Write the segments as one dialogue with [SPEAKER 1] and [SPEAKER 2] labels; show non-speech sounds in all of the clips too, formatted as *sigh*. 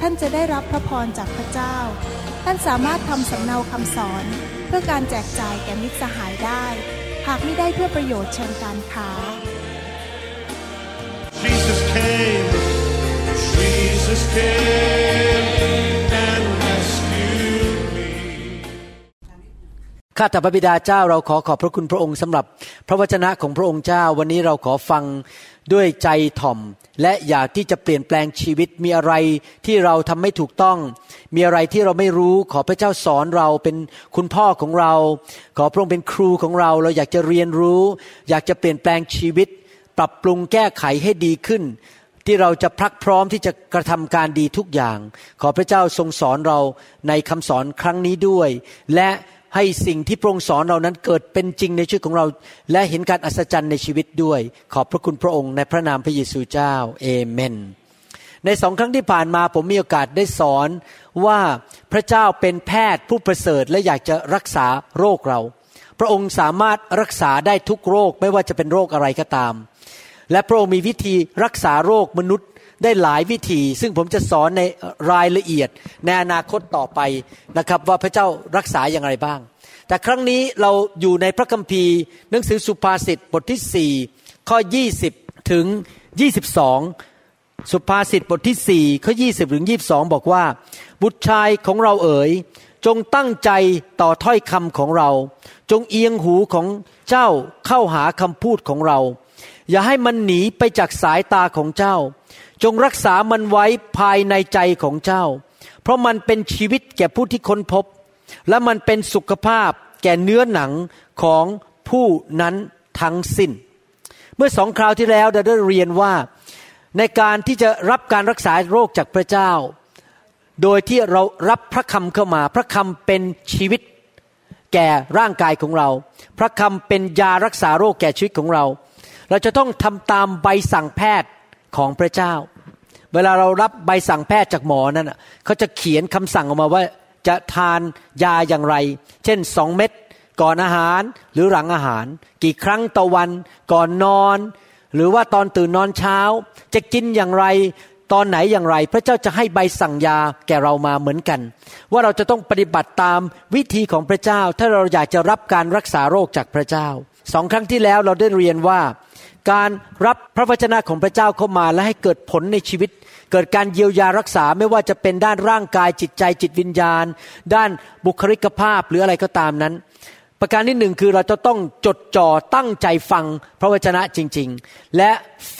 [SPEAKER 1] ท่านจะได้รับพระพรจากพระเจ้า ท่านสามารถทำสำเนาคำสอน เพื่อการแจกจ่ายแก่มิตรสหายได้ หากไม่ได้เพื่อประโยชน์เชิงการค้า
[SPEAKER 2] Jesus came, Jesus came and rescued me.
[SPEAKER 3] ข้าแต่พระบิดาเจ้าเราขอขอบพระคุณพระองค์สำหรับพระวจนะของพระองค์เจ้า วันนี้เราขอฟัง ด้วยใจถ่อม และอยากที่จะเปลี่ยนแปลงชีวิตมีอะไรที่เราทำไม่ถูกต้อง มีอะไรที่เราไม่รู้ขอพระเจ้าสอนเราเป็นคุณพ่อของเรา ขอพระองค์เป็นครูของเรา เราอยากจะเรียนรู้ อยากจะเปลี่ยนแปลงชีวิต ปรับปรุงแก้ไขให้ดีขึ้น ที่เราจะพรักพร้อมที่จะกระทำการดีทุกอย่าง ขอพระเจ้าทรงสอนเราในคำสอนครั้งนี้ด้วย และ ให้สิ่งที่พระองค์สอนเรานั้นเกิดเป็นจริงในชีวิตของเรา และเห็นการอัศจรรย์ในชีวิตด้วย ขอบพระคุณพระองค์ในพระนามพระเยซูเจ้าเอเมน ในสองครั้งที่ผ่านมาผมมีโอกาสได้สอนว่าพระเจ้าเป็นแพทย์ผู้ประเสริฐและอยากจะรักษาโรคเรา พระองค์สามารถรักษาได้ทุกโรคไม่ว่าจะเป็นโรคอะไรก็ตาม และพระองค์มีวิธีรักษาโรคมนุษย์ ได้หลายวิธี ซึ่งผมจะสอนในรายละเอียดในอนาคตต่อไปนะครับว่าพระเจ้ารักษาอย่างไรบ้าง แต่ครั้งนี้เราอยู่ในพระคัมภีร์ หนังสือสุภาษิตบทที่ 4 ข้อ 20 ถึง 22 สุภาษิตบทที่ 4 ข้อ 20 ถึง 22 บอกว่า บุตรชายของเราเอ๋ยจงตั้งใจต่อถ้อยคำของเรา จงเอียงหูของเจ้าเข้าหาคำพูดของเรา อย่าให้มันหนีไปจากสายตาของเจ้า จงรักษามันไว้ภายในใจของเจ้า เพราะมันเป็นชีวิตแก่ผู้ที่ค้นพบ และมันเป็นสุขภาพแก่เนื้อหนังของผู้นั้นทั้งสิ้น เมื่อสองคราวที่แล้วเราได้เรียนว่าในการที่จะรับการรักษาโรคจากพระเจ้า โดยที่เรารับพระคำเข้ามา พระคำเป็นชีวิตแก่ร่างกายของเรา พระคำเป็นยารักษาโรคแก่ชีวิตของเรา เราจะต้องทำตามใบสั่งแพทย์ ของพระเจ้า เวลาเรารับใบสั่งแพทย์จากหมอนั้นน่ะเขาจะเขียนคำสั่งออกมาว่าจะทานยาอย่างไร เช่นสองเม็ดก่อนอาหารหรือหลังอาหาร กี่ครั้งต่อวันก่อนนอน หรือว่าตอนตื่นนอนเช้า จะกินอย่างไรตอนไหนอย่างไร พระเจ้าจะให้ใบสั่งยาแก่เรามาเหมือนกัน ว่าเราจะต้องปฏิบัติตามวิธีของพระเจ้า ถ้าเราอยากจะรับการรักษาโรคจากพระเจ้าสองครั้งที่แล้วเราได้เรียนว่า การรับพระวจนะของพระเจ้าเข้ามาและให้เกิดผลในชีวิต เกิดการเยียวยารักษาไม่ว่าจะเป็นด้านร่างกายจิตใจจิตวิญญาณ ด้านบุคลิกภาพหรืออะไรก็ตามนั้น ประการที่หนึ่งคือเราจะต้องจดจ่อตั้งใจฟังพระวจนะจริง ๆ และ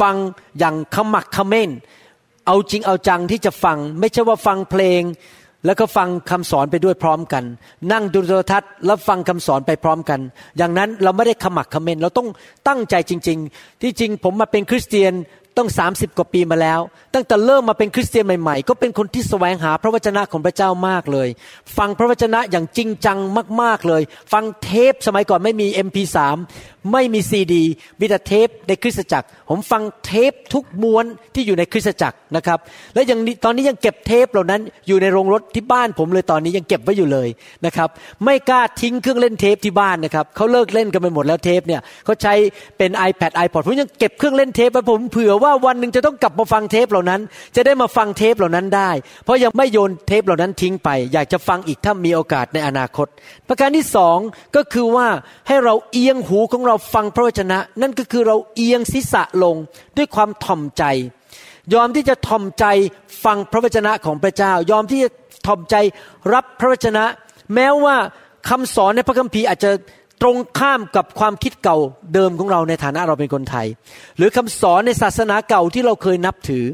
[SPEAKER 3] ฟังอย่างขมักขม้น เอาจริงเอาจังที่จะฟัง ไม่ใช่ว่าฟังเพลง แล้วก็ฟังคำสอนไปด้วยพร้อมกัน นั่งดูโทรทัศน์แล้วฟังคำสอนไปพร้อมกัน อย่างนั้นเราไม่ได้ขมักเขม้นเราต้องตั้งใจจริง ๆ ที่จริงผมมาเป็นคริสเตียน ต้อง30กว่าปีมาแล้ว ตั้งแต่เริ่มมาเป็นคริสเตียนใหม่ๆ ก็เป็นคนที่แสวงหาพระวจนะของพระเจ้ามากเลย ฟังพระวจนะอย่างจริงจังมากๆเลย ฟังเทปสมัยก่อนไม่มี MP3 ไม่มีซีดีมีแต่เทปในคริสตจักร ผมฟังเทปทุกม้วนที่อยู่ในคริสตจักรนะครับ และยังตอนนี้ยังเก็บเทปเหล่านั้นอยู่ในโรงรถที่บ้านผมเลยตอนนี้ยังเก็บไว้อยู่เลยนะครับไม่กล้าทิ้งเครื่องเล่นเทปที่บ้านนะครับเขาเลิกเล่นกันไปหมดแล้วเทปเนี่ยเขาใช้เป็น iPad iPod ผมยังเก็บเครื่องเล่นเทปไว้ผมเผื่อว่าวันหนึ่งจะต้องกลับมาฟังเทปเหล่านั้น จะได้มาฟังเทปเหล่านั้นได้ เพราะยังไม่โยนเทปเหล่านั้นทิ้งไป อยากจะฟังอีกถ้ามีโอกาสในอนาคต ประการที่สองก็คือว่าให้เราเอียงหูของเราฟังพระวจนะ นั่นก็คือเราเอียงศีรษะลงด้วยความถ่อมใจ ยอมที่จะถ่อมใจฟังพระวจนะของพระเจ้า ยอมที่จะถ่อมใจรับพระวจนะ แม้ว่าคำสอนในพระคัมภีร์อาจจะ ตรงข้ามกับความคิดเก่าเดิมของเราในฐานะเราเป็นคนไทย หรือคำสอนในศาสนาเก่าที่เราเคยนับถือ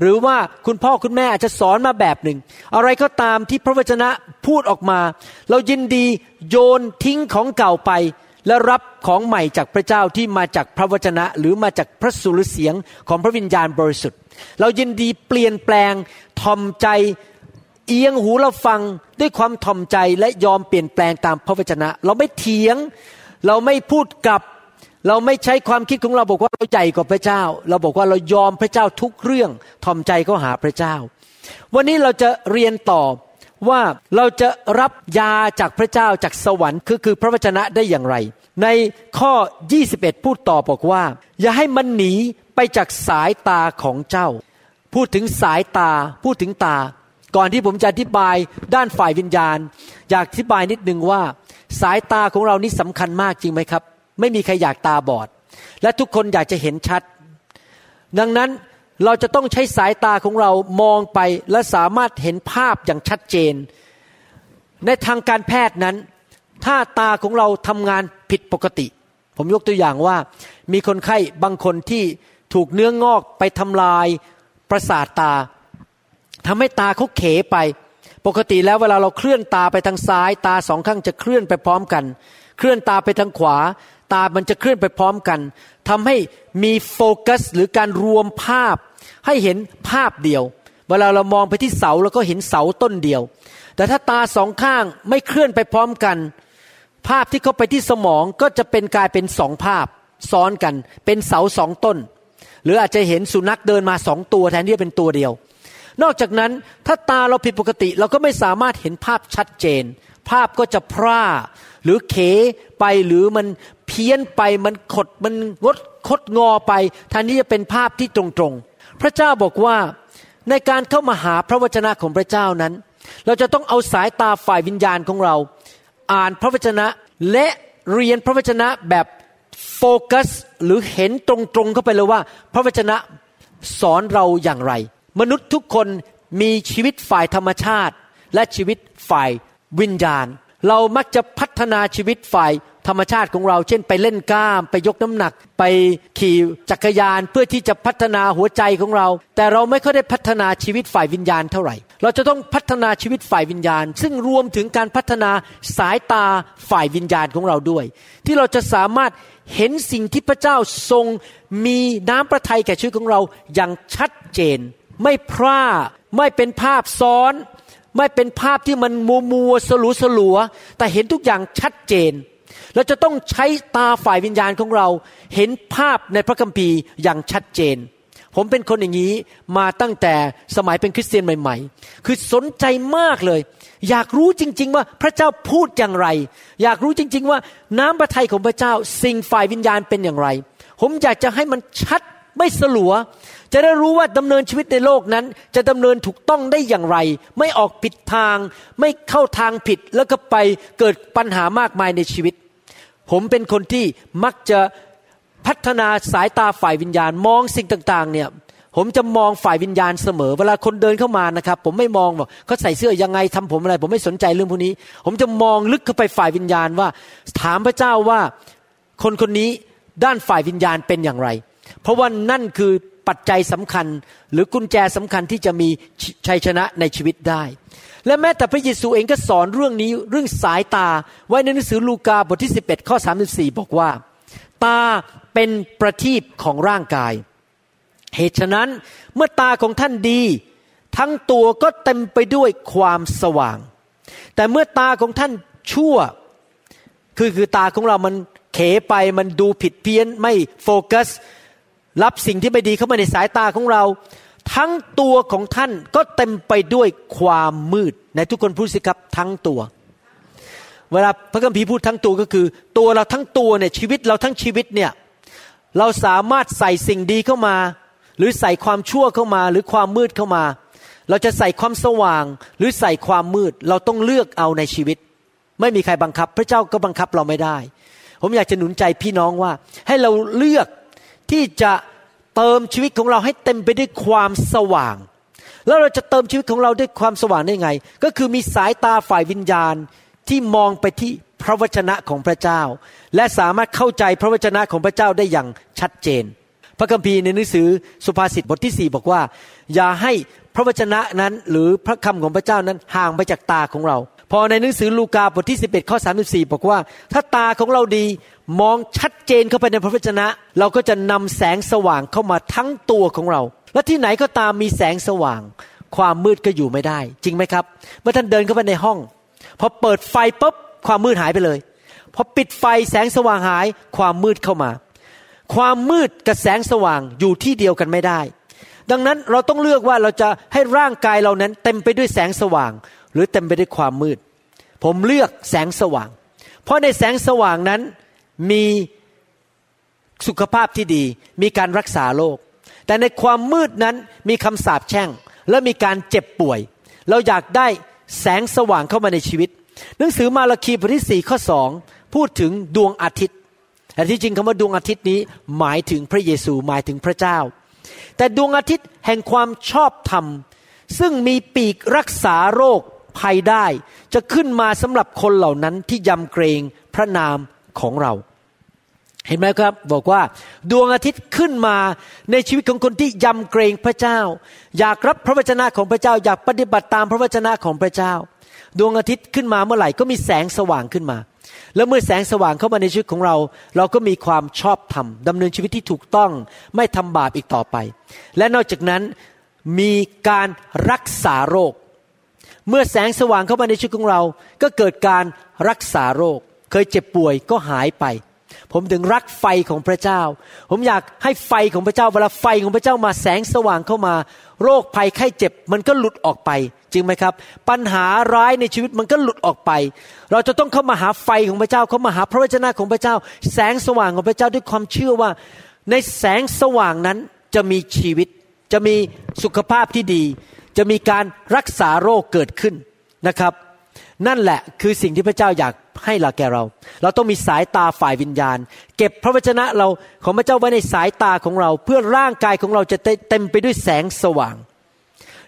[SPEAKER 3] หรือว่าคุณพ่อคุณแม่อาจจะสอนมาแบบหนึ่ง อะไรก็ตามที่พระวจนะพูดออกมา เรายินดีโยนทิ้งของเก่าไป และรับของใหม่จากพระเจ้าที่มาจากพระวจนะ หรือมาจากพระสุรเสียงของพระวิญญาณบริสุทธิ์ เรายินดีเปลี่ยนแปลงทอมใจ เอียงหูเราฟังด้วยความถ่อมใจและยอมเปลี่ยนแปลงตามพระวจนะ เราไม่เถียง เราไม่พูดกลับ เราไม่ใช้ความคิดของเราบอกว่าเราใหญ่กว่าพระเจ้า เราบอกว่าเรายอมพระเจ้าทุกเรื่องถ่อมใจเข้าหาพระเจ้า วันนี้เราจะเรียนต่อว่าเราจะรับยาจากพระเจ้าจากสวรรค์คือคือพระวจนะได้อย่างไร ในข้อ 21 พูดต่อบอกว่า อย่าให้มันหนีไปจากสายตาของเจ้า พูดถึงสายตา พูดถึงตา ก่อนที่ผมจะอธิบายด้านฝ่ายวิญญาณ อยากอธิบายนิดนึงว่า สายตาของเรานี่สำคัญมากจริงไหมครับ ไม่มีใครอยากตาบอด และทุกคนอยากจะเห็นชัด ดังนั้นเราจะต้องใช้สายตาของเรามองไปและสามารถเห็นภาพอย่างชัดเจน ในทางการแพทย์นั้น ถ้าตาของเราทำงานผิดปกติ ผมยกตัวอย่างว่า มีคนไข้บางคนที่ถูกเนื้องอกไปทำลายประสาทตา ทำให้ตาเขาเขไป ปกติแล้วเวลาเราเคลื่อนตาไปทางซ้าย ตาสองข้างจะเคลื่อนไปพร้อมกัน เคลื่อนตาไปทางขวา ตามันจะเคลื่อนไปพร้อมกันทำให้มีโฟกัสหรือการรวมภาพ ให้เห็นภาพเดียว เวลาเรามองไปที่เสาเราก็เห็นเสาต้นเดียว แต่ถ้าตาสองข้างไม่เคลื่อนไปพร้อมกัน ภาพที่เข้าไปที่สมองก็จะเป็นกลายเป็นสองภาพ ซ้อนกัน เป็นเสาสองต้น หรืออาจจะเห็นสุนัขเดินมาสองตัวแทนที่จะเป็นตัวเดียว นอกจากนั้นถ้าตาเราผิดปกติ เราก็ไม่สามารถเห็นภาพชัดเจน ภาพก็จะพร่าหรือเขไปหรือมันเพี้ยนไปมันขดมันงดคดงอไปแทนที่จะเป็นภาพที่ตรงๆ พระเจ้าบอกว่าในการเข้ามาหาพระวจนะของพระเจ้านั้น เราจะต้องเอาสายตาฝ่ายวิญญาณของเรา อ่านพระวจนะและเรียนพระวจนะแบบโฟกัสหรือเห็นตรงๆเข้าไปเลยว่า พระวจนะสอนเราอย่างไร มนุษย์ทุกคนมีชีวิตฝ่ายธรรมชาติ และชีวิตฝ่ายวิญญาณ เรามักจะพัฒนาชีวิตฝ่ายธรรมชาติของเรา เช่น ไปเล่นกล้าม ไปยกน้ำหนัก ไปขี่จักรยานเพื่อที่จะพัฒนาหัวใจของเรา แต่เราไม่ค่อยได้พัฒนาชีวิตฝ่ายวิญญาณเท่าไหร่ เราจะต้องพัฒนาชีวิตฝ่ายวิญญาณ ซึ่งรวมถึงการพัฒนาสายตาฝ่ายวิญญาณของเราด้วย ที่เราจะสามารถเห็นสิ่งที่พระเจ้าทรงมีน้ำประทัยแก่ชีวิตของเราอย่างชัดเจน ไม่พร่าไม่เป็นภาพซ้อน ไม่เป็นภาพที่มันมัวมัวสลัวสลัวแต่เห็นทุกอย่างชัดเจนเราจะต้องใช้ตาฝ่ายวิญญาณของเรา เห็นภาพในพระคัมภีร์อย่างชัดเจน ผมเป็นคนอย่างนี้มาตั้งแต่สมัยเป็นคริสเตียนใหม่ ๆ คือสนใจมากเลย อยากรู้จริง ๆ ว่าพระเจ้าพูดอย่างไร อยากรู้จริง ๆ ว่าน้ำพระทัยของพระเจ้าสิ่งฝ่ายวิญญาณเป็นอย่างไร ผมอยากจะให้มันชัดไม่สลัว จะได้รู้ว่าดำเนินชีวิตในโลกนั้น จะดำเนินถูกต้องได้อย่างไร ไม่ออกผิดทาง ไม่เข้าทางผิดแล้วก็ไปเกิดปัญหามากมายในชีวิต ผมเป็นคนที่มักจะพัฒนาสายตาฝ่ายวิญญาณมองสิ่งต่างๆ เนี่ยผมจะมองฝ่ายวิญญาณเสมอ เวลาคนเดินเข้ามานะครับ ผมไม่มองว่าเขาใส่เสื้อยังไงทำผมอะไร ผมไม่สนใจเรื่องพวกนี้ ผมจะมองลึกเข้าไปฝ่ายวิญญาณว่า ถามพระเจ้าว่าคนคนนี้ด้านฝ่ายวิญญาณเป็นอย่างไร เพราะว่านั่นคือ ปัจจัยสำคัญ หรือกุญแจสำคัญที่จะมีชัยชนะในชีวิตได้ และแม้แต่พระเยซูเองก็สอนเรื่องนี้เรื่องสายตาไว้ในหนังสือลูกาบทที่ 11 ข้อ 34 บอกว่า ตาเป็นประทีปของร่างกาย เหตุฉะนั้นเมื่อตาของท่านดี ทั้งตัวก็เต็มไปด้วยความสว่าง แต่เมื่อตาของท่านชั่ว คือคือตาของเรามันเขไปมันดูผิดเพี้ยนไม่โฟกัส รับสิ่งที่ไม่ดีเข้ามาในสายตาของเรา ทั้งตัวของท่านก็เต็มไปด้วยความมืดในทุกคนพูดสิครับทั้งตัว เวลาพระคัมภีร์พูดทั้งตัวก็คือ ตัวเราทั้งตัวเนี่ยชีวิตเราทั้งชีวิตเนี่ยเราสามารถใส่สิ่งดีเข้ามา หรือใส่ความชั่วเข้ามา หรือความมืดเข้ามา เราจะใส่ความสว่าง หรือใส่ความมืด เราต้องเลือกเอาในชีวิต ไม่มีใครบังคับ พระเจ้าก็บังคับเราไม่ได้ ผมอยากจะหนุนใจพี่น้องว่า ให้เราเลือก ที่จะเติมชีวิตของเราให้เต็มไปด้วยความสว่าง แล้วเราจะเติมชีวิตของเราด้วยความสว่างได้ไง ก็คือมีสายตาฝ่ายวิญญาณที่มองไปที่พระวจนะของพระเจ้า และสามารถเข้าใจพระวจนะของพระเจ้าได้อย่างชัดเจน พระคัมภีร์ในหนังสือสุภาษิตบทที่สี่บอกว่า อย่าให้พระวจนะนั้นหรือพระคำของพระเจ้านั้นห่างไปจากตาของเรา พอในหนังสือลูกาบทที่ 11ข้อ34 บอกว่า ถ้าตาของเราดี มองชัดเจนเข้าไปในพระวจนะ เราก็จะนำแสงสว่างเข้ามาทั้งตัวของเรา และที่ไหนก็ตามมีแสงสว่าง ความมืดก็อยู่ไม่ได้ จริงไหมครับ เมื่อท่านเดินเข้าไปในห้อง พอเปิดไฟปุ๊บความมืดหายไปเลย พอปิดไฟแสงสว่างหาย ความมืดเข้ามา ความมืดกับแสงสว่างอยู่ที่เดียวกันไม่ได้ ดังนั้นเราต้องเลือกว่าเราจะให้ร่างกายเรานั้น เต็มไปด้วยแสงสว่าง หรือเต็มไปด้วยความมืด ผมเลือกแสงสว่าง เพราะในแสงสว่างนั้น มีสุขภาพที่ดี มีการรักษาโรคแต่ในความมืดนั้นมีคำสาปแช่ง และมีการเจ็บป่วย เราอยากได้แสงสว่างเข้ามาในชีวิต หนังสือมาราคีบทที่สี่ข้อสองพูดถึงดวงอาทิตย์แต่ที่จริงคำว่าดวงอาทิตย์นี้หมายถึงพระเยซูหมายถึงพระเจ้า แต่ดวงอาทิตย์แห่งความชอบธรรม ซึ่งมีปีกรักษาโรคภัยได้ จะขึ้นมาสำหรับคนเหล่านั้นที่ยำเกรงพระนาม ของเรา เห็นไหมครับ บอกว่าดวงอาทิตย์ขึ้นมาในชีวิตของคนที่ยำเกรงพระเจ้า อยากรับพระวจนะของพระเจ้า อยากปฏิบัติตามพระวจนะของพระเจ้า ดวงอาทิตย์ขึ้นมาเมื่อไหร่ก็มีแสงสว่างขึ้นมา แล้วเมื่อแสงสว่างเข้ามาในชีวิตของเรา เราก็มีความชอบธรรมดำเนินชีวิตที่ถูกต้องไม่ทำบาปอีกต่อไป และนอกจากนั้นมีการรักษาโรค เมื่อแสงสว่างเข้ามาในชีวิตของเรา ก็เกิดการรักษาโรค เคยเจ็บป่วยก็หายไป ผมถึงรักไฟของพระเจ้า ผมอยากให้ไฟของพระเจ้าเวลาไฟของพระเจ้ามาแสงสว่างเข้ามา โรคภัยไข้เจ็บมันก็หลุดออกไป จริงไหมครับ ปัญหาร้ายในชีวิตมันก็หลุดออกไป เราจะต้องเข้ามาหาไฟของพระเจ้าเข้ามาหาพระวจนะของพระเจ้า แสงสว่างของพระเจ้าด้วยความเชื่อว่า ในแสงสว่างนั้นจะมีชีวิต จะมีสุขภาพที่ดี จะมีการรักษาโรคเกิดขึ้นนะครับ นั่นแหละคือสิ่งที่พระเจ้าอยากให้เราแก่เรา เราต้องมีสายตาฝ่ายวิญญาณ เก็บพระวจนะเราของพระเจ้าไว้ในสายตาของเรา เพื่อร่างกายของเราจะเต็มไปด้วยแสงสว่าง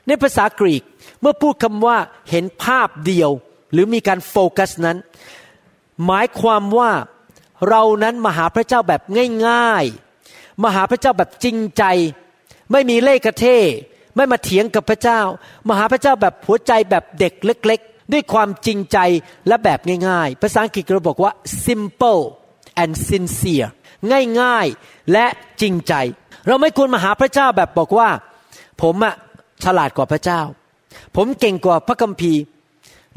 [SPEAKER 3] ในภาษากรีกเมื่อพูดคำว่าเห็นภาพเดียว หรือมีการโฟกัสนั้น หมายความว่าเรานั้นมาหาพระเจ้าแบบง่ายๆมาหาพระเจ้าแบบจริงใจ ไม่มีเล่กระเทไม่มาเถียงกับพระเจ้า มาหาพระเจ้าแบบหัวใจแบบเด็กเล็กๆ ด้วยความจริงใจและแบบง่ายๆ ภาษาอังกฤษเราบอกว่า simple and sincere ง่ายๆและจริงใจ เราไม่ควรมาหาพระเจ้าแบบบอกว่า ผมอะฉลาดกว่าพระเจ้า ผมเก่งกว่าพระคัมภีร์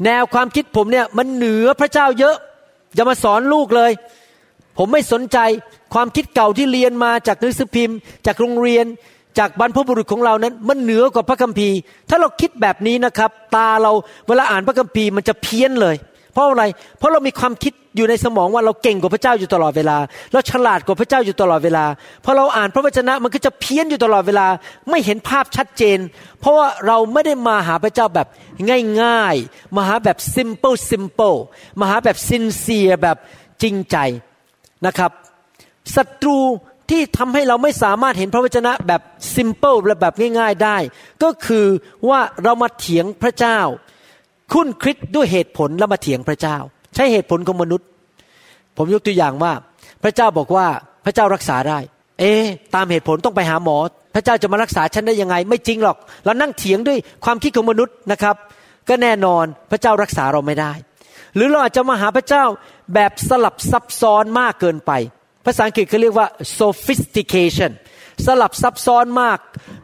[SPEAKER 3] แนวความคิดผมเนี่ยมันเหนือพระเจ้าเยอะอย่ามาสอนลูกเลย ผมไม่สนใจความคิดเก่าที่เรียนมาจากหนังสือพิมพ์ จากโรงเรียน จากบรรพบุรุษของเรานั้นมันเหนือกว่าพระคัมภีร์ ถ้าเราคิดแบบนี้นะครับ ตาเราเวลาอ่านพระคัมภีร์มันจะเพี้ยนเลย เพราะอะไร เพราะเรามีความคิดอยู่ในสมองว่าเราเก่งกว่าพระเจ้าอยู่ตลอดเวลา เราฉลาดกว่าพระเจ้าอยู่ตลอดเวลาพอเราอ่านพระวจนะมันก็จะเพี้ยนอยู่ตลอดเวลา ไม่เห็นภาพชัดเจน เพราะว่าเราไม่ได้มาหาพระเจ้าแบบง่ายๆ มาหาแบบ simple simple มาหาแบบ sincere แบบจริงใจนะครับศัตรู ที่ทำให้เราไม่สามารถเห็นพระวจนะแบบ simple และแบบง่ายๆได้ ก็คือว่าเรามาเถียงพระเจ้า คุ้นคิดด้วยเหตุผลแล้วมาเถียงพระเจ้า ใช้เหตุผลของมนุษย์ ผมยกตัวอย่างว่า พระเจ้าบอกว่าพระเจ้ารักษาได้ เอ๊ตามเหตุผลต้องไปหาหมอ พระเจ้าจะมารักษาฉันได้ยังไง ไม่จริงหรอก เรานั่งเถียงด้วยความคิดของมนุษย์นะครับ ก็แน่นอนพระเจ้ารักษาเราไม่ได้ หรือเราอาจจะมาหาพระเจ้าแบบสลับซับซ้อนมากเกินไป ภาษาอังกฤษเขาเรียกว่า sophistication สลับซับซ้อนมาก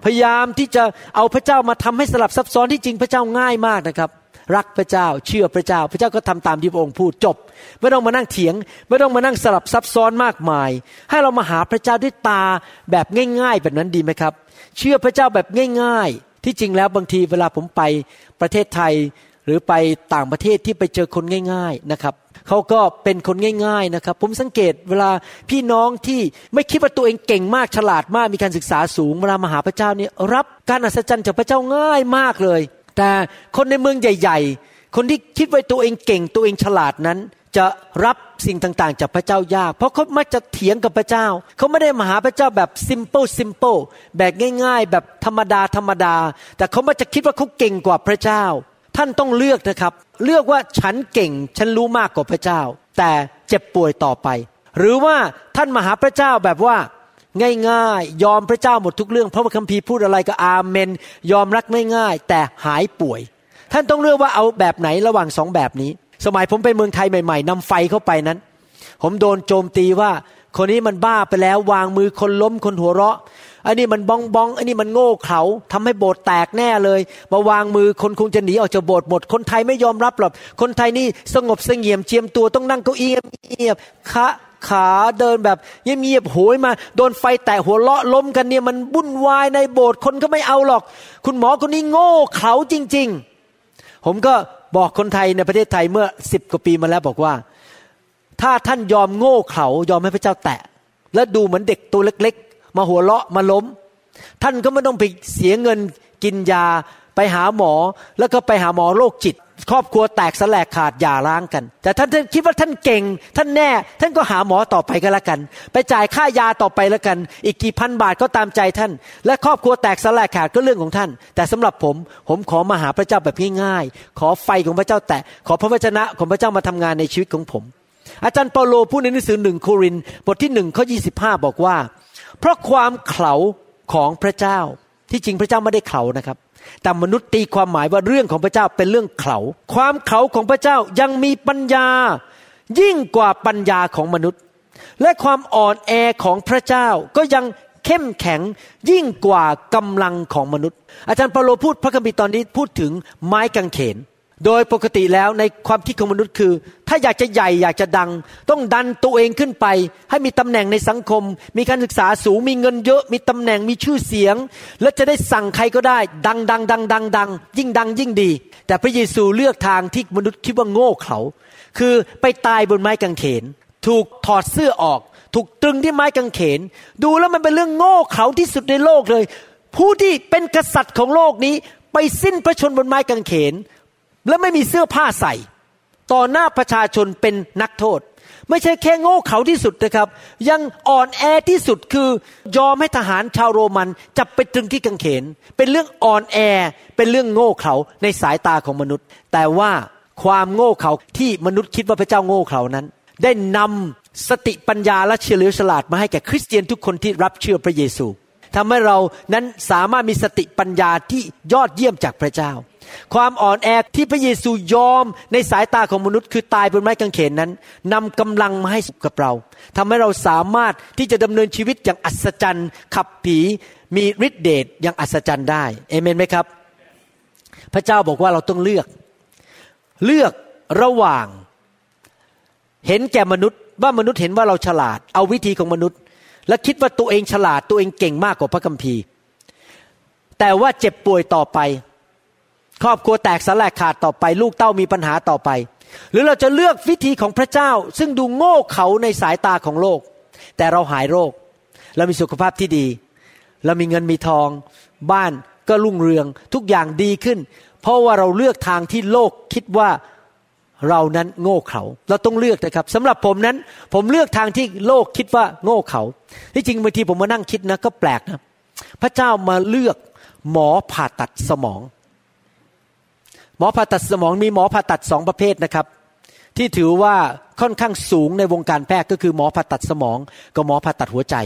[SPEAKER 3] พยายามที่จะเอาพระเจ้ามาทำให้สลับซับซ้อนที่จริงพระเจ้าง่ายมากนะครับ รักพระเจ้าเชื่อพระเจ้า พระเจ้าก็ทำตามที่พระองค์พูดจบ ไม่ต้องมานั่งเถียง ไม่ต้องมานั่งสลับซับซ้อนมากมาย ให้เรามาหาพระเจ้าด้วยตาแบบง่าย ๆ แบบนั้นดีไหมครับ เชื่อพระเจ้าแบบง่าย ๆ ที่จริงแล้วบางทีเวลาผมไปประเทศไทยหรือไปต่างประเทศที่ไปเจอคนง่าย ๆนะครับ เขาก็เป็นคนง่าย ๆนะครับ ผมสังเกตเวลาพี่น้องที่ไม่คิดว่าตัวเองเก่งมากฉลาดมากมีการศึกษาสูงเวลามาหาพระเจ้าเนี่ยรับการอัศจรรย์จากพระเจ้าง่ายมากเลย แต่คนในเมืองใหญ่ ๆ คนที่คิดว่าตัวเองเก่งตัวเองฉลาดนั้นจะรับสิ่งต่างๆ จากพระเจ้ายาก เพราะเขามักจะเถียงกับพระเจ้า เขาไม่ได้มาหาพระเจ้าแบบ simple simple แบบง่าย ๆ แบบธรรมดาธรรมดา แต่เขามักจะคิดว่าเขาเก่งกว่าพระเจ้า ท่านต้องเลือกนะครับ เลือกว่าฉันเก่ง ฉันรู้มากกว่าพระเจ้า แต่เจ็บป่วยต่อไป หรือว่าท่านมาหาพระเจ้าแบบว่าง่ายๆ ยอมพระเจ้าหมดทุกเรื่องเพราะว่าคัมภีร์พูดอะไรก็อาเมน ยอมรักไม่ง่ายแต่หายป่วย ท่านต้องเลือกว่าเอาแบบไหนระหว่างสองแบบนี้ สมัยผมไปเมืองไทยใหม่ๆนำไฟเข้าไปนั้น ผมโดนโจมตีว่า คนนี้มันบ้าไปแล้ววางมือคนล้มคนหัวเราะ อันนี้มันบองบองอันนี้มันโง่เขลาทำให้โบสถ์แตกแน่เลย มาวางมือคนคงจะหนีออกจากโบสถ์หมด คนไทยไม่ยอมรับหรอกคนไทยนี่สงบเสงี่ยมเจียมตัวต้องนั่งเก้าอี้เงียบขาขาเดินแบบเงียบๆโหยมา โดนไฟแตะหัวเลาะล้มกันเนี่ยมันวุ่นวายในโบสถ์คนก็ไม่เอาหรอก คุณหมอคนนี้โง่เขลาจริง ๆ ผมก็บอกคนไทยในประเทศไทยเมื่อสิบกว่าปีมาแล้วบอกว่า ถ้าท่านยอมโง่เขลายอมให้พระเจ้าแตะ และดูเหมือนเด็กตัวเล็ก มาหัวเราะมาล้ม ท่านก็ไม่ต้องไปเสียเงินกินยาไปหาหมอแล้วก็ไปหาหมอโรคจิต ครอบครัวแตกสลายขาดหย่าร้างกัน แต่ท่านคิดว่าท่านเก่ง ท่านแน่ ท่านก็หาหมอต่อไปก็แล้วกัน ไปจ่ายค่ายาต่อไปแล้วกัน อีกกี่พันบาทก็ตามใจท่าน และครอบครัวแตกสลายขาดก็เรื่องของท่าน แต่สำหรับผมผมขอมาหาพระเจ้าแบบง่ายๆ ขอไฟของพระเจ้าแตะขอพระวจนะของพระเจ้ามาทำงานในชีวิตของผม อาจารย์เปาโลพูดในหนังสือหนึ่งโครินบทที่หนึ่งข้อยีบอกว่า เพราะความเขลาของพระเจ้า ที่จริงพระเจ้าไม่ได้เขลานะครับ แต่มนุษย์ตีความหมายว่าเรื่องของพระเจ้าเป็นเรื่องเขลาความเขลาของพระเจ้ายังมีปัญญา ยิ่งกว่าปัญญาของมนุษย์ และความอ่อนแอของพระเจ้าก็ยังเข้มแข็งยิ่งกว่ากำลังของมนุษย์ อาจารย์เปาโลพูดพระคัมภีร์ตอนนี้พูดถึงไม้กางเขน โดยปกติแล้วในความคิดของมนุษย์คือ ถ้าอยากจะใหญ่อยากจะดัง ต้องดันตัวเองขึ้นไป ให้มีตำแหน่งในสังคม มีการศึกษาสูงมีเงินเยอะ มีตำแหน่งมีชื่อเสียง และจะได้สั่งใครก็ได้ ดังดังดังดังดังยิ่งดังยิ่งดี แต่พระเยซูเลือกทางที่มนุษย์คิดว่าโง่เขาคือไปตายบนไม้กางเขน ถูกถอดเสื้อออก ถูกตรึงที่ไม้กางเขน ดูแล้วมันเป็นเรื่องโง่เขลาที่สุดในโลกเลย ผู้ที่เป็นกษัตริย์ของโลกนี้ไปสิ้นพระชนบนไม้กางเขน และไม่มีเสื้อผ้าใส่ ต่อหน้าประชาชนเป็นนักโทษ ไม่ใช่แค่โง่เขาที่สุดนะครับ ยังอ่อนแอที่สุดคือยอมให้ทหารชาวโรมันจับไปตรึงที่กังเขน เป็นเรื่องอ่อนแอเป็นเรื่องโง่เขาในสายตาของมนุษย์ แต่ว่าความโง่เขาที่มนุษย์คิดว่าพระเจ้าโง่เขานั้น ได้นำสติปัญญาและเฉลียวฉลาดมาให้แก่คริสเตียนทุกคนที่รับเชื่อพระเยซูทำให้เรานั้นสามารถมีสติปัญญาที่ยอดเยี่ยมจากพระเจ้า ความอ่อนแอที่พระเยซูยอมในสายตาของมนุษย์ คือตายบนไม้กางเขนนั้นนำกำลังมาให้กับเราทำให้เราสามารถที่จะดำเนินชีวิตอย่างอัศจรรย์ ขับผีมีฤทธิเดชอย่างอัศจรรย์ได้เอเมนไหมครับ พระเจ้าบอกว่าเราต้องเลือก เลือกระหว่าง เห็นแก่มนุษย์ว่ามนุษย์เห็นว่าเราฉลาด เอาวิธีของมนุษย์ และคิดว่าตัวเองฉลาดตัวเองเก่งมากกว่าพระคัมภีร์ แต่ว่าเจ็บป่วยต่อไป ครอบครัวแตกสลายขาดต่อไป ลูกเต้ามีปัญหาต่อไป หรือเราจะเลือกวิธีของพระเจ้า ซึ่งดูโง่เขาในสายตาของโลก แต่เราหายโรคเรามีสุขภาพที่ดี เรามีเงินมีทอง บ้านก็รุ่งเรืองทุกอย่างดีขึ้น เพราะว่าเราเลือกทางที่โลกคิดว่าเรานั้นโง่เขาเราต้องเลือกนะครับสำหรับผมนั้น ผมเลือกทางที่โลกคิดว่าโง่เขาที่จริงบางทีผมมานั่งคิดนะก็แปลกนะพระเจ้ามาเลือกหมอผ่าตัดสมอง หมอผ่าตัดสมองมีหมอผ่าตัดสองประเภทนะครับ ที่ถือว่าค่อนข้างสูงในวงการแพทย์ก็คือหมอผ่าตัดสมองกับหมอผ่าตัดหัวใจ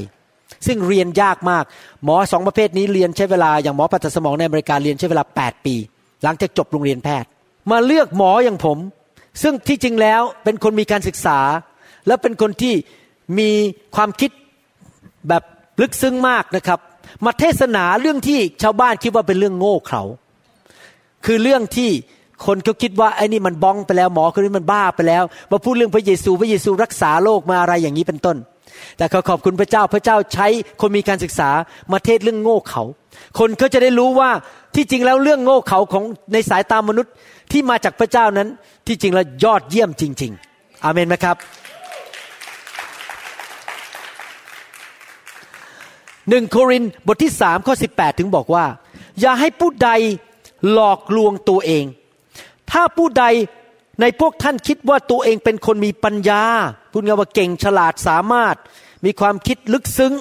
[SPEAKER 3] ซึ่งเรียนยากมาก หมอสองประเภทนี้เรียนใช้เวลาอย่างหมอผ่าตัดสมองในอเมริกาเรียนใช้เวลา 8 ปี หลังจากจบโรงเรียนแพทย์ มาเลือกหมออย่างผม ซึ่งที่จริงแล้วเป็นคนมีการศึกษา และเป็นคนที่มีความคิดแบบลึกซึ้งมากนะครับ มาเทศนาเรื่องที่ชาวบ้านคิดว่าเป็นเรื่องโง่เขลา คือเรื่องที่คนเขาคิดว่าไอ้นี่มันบ้องไปแล้วหมอคนนี้มันบ้าไปแล้วมาพูดเรื่องพระเยซูพระเยซูรักษาโรคมาอะไรอย่างนี้เป็นต้น แต่ขอขอบคุณพระเจ้าพระเจ้าใช้คนมีการศึกษามาเทศเรื่องโง่เขา คนเขาจะได้รู้ว่าที่จริงแล้วเรื่องโง่เขาของในสายตามนุษย์ที่มาจากพระเจ้านั้น ที่จริงแล้วยอดเยี่ยมจริง ๆ อาเมนไหมครับหนึ่งโครินบทที่สามข้อสิบแปดถึงบอกว่า อย่าให้ผู้ใด หลอกลวงตัวเอง ถ้าผู้ใดในพวกท่านคิดว่าตัวเองเป็นคนมีปัญญาพูดง่ายว่าเก่งฉลาดสามารถ มีความคิดลึกซึ้ง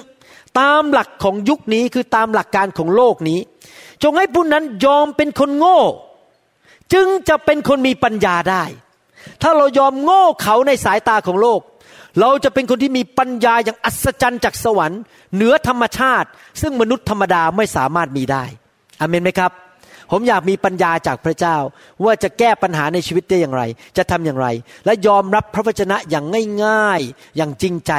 [SPEAKER 3] ตามหลักของยุคนี้คือตามหลักการของโลกนี้ จงให้ผู้นั้นยอมเป็นคนโง่ จึงจะเป็นคนมีปัญญาได้ ถ้าเรายอมโง่เขาในสายตาของโลก เราจะเป็นคนที่มีปัญญาอย่างอัศจรรย์จากสวรรค์ เหนือธรรมชาติ ซึ่งมนุษย์ธรรมดาไม่สามารถมีได้อเมนไหมครับ ผมอยากมีปัญญาจากพระเจ้า ว่าจะแก้ปัญหาในชีวิตได้อย่างไร จะทำอย่างไร และยอมรับพระวจนะอย่างง่ายๆ อย่างจริงใจ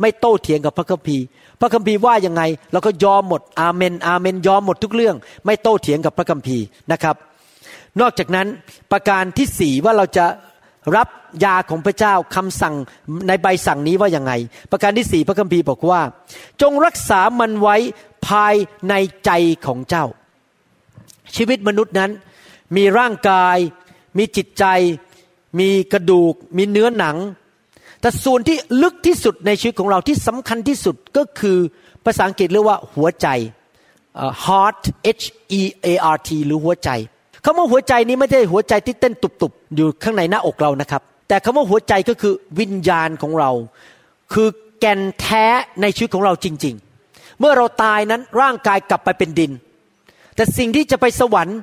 [SPEAKER 3] ไม่โต้เถียงกับพระคัมภีร์ พระคัมภีร์ว่ายังไงเราก็ยอมหมดอาเมนอาเมน ยอมหมดทุกเรื่อง ไม่โต้เถียงกับพระคัมภีร์นะครับ นอกจากนั้นประการที่สี่ว่าเราจะรับยาของพระเจ้าคำสั่งในใบสั่งนี้ว่ายังไง ประการที่สี่พระคัมภีร์บอกว่า จงรักษามันไว้ภายในใจของเจ้า ชีวิตมนุษย์นั้น มีร่างกาย มีจิตใจ มีกระดูก มีเนื้อหนัง แต่ส่วนที่ลึกที่สุดในชีวิตของเราที่สำคัญที่สุดก็คือภาษาอังกฤษเรียกว่าหัวใจ heart H E A R T หรือหัวใจคำว่าหัวใจนี้ไม่ได้หัวใจที่เต้นตุบๆ อยู่ข้างในหน้าอกเรานะครับ แต่คำว่าหัวใจก็คือวิญญาณของเรา คือแก่นแท้ในชีวิตของเราจริง ๆ เมื่อเราตายนั้นร่างกายกลับไปเป็นดิน แต่สิ่งที่จะไปสวรรค์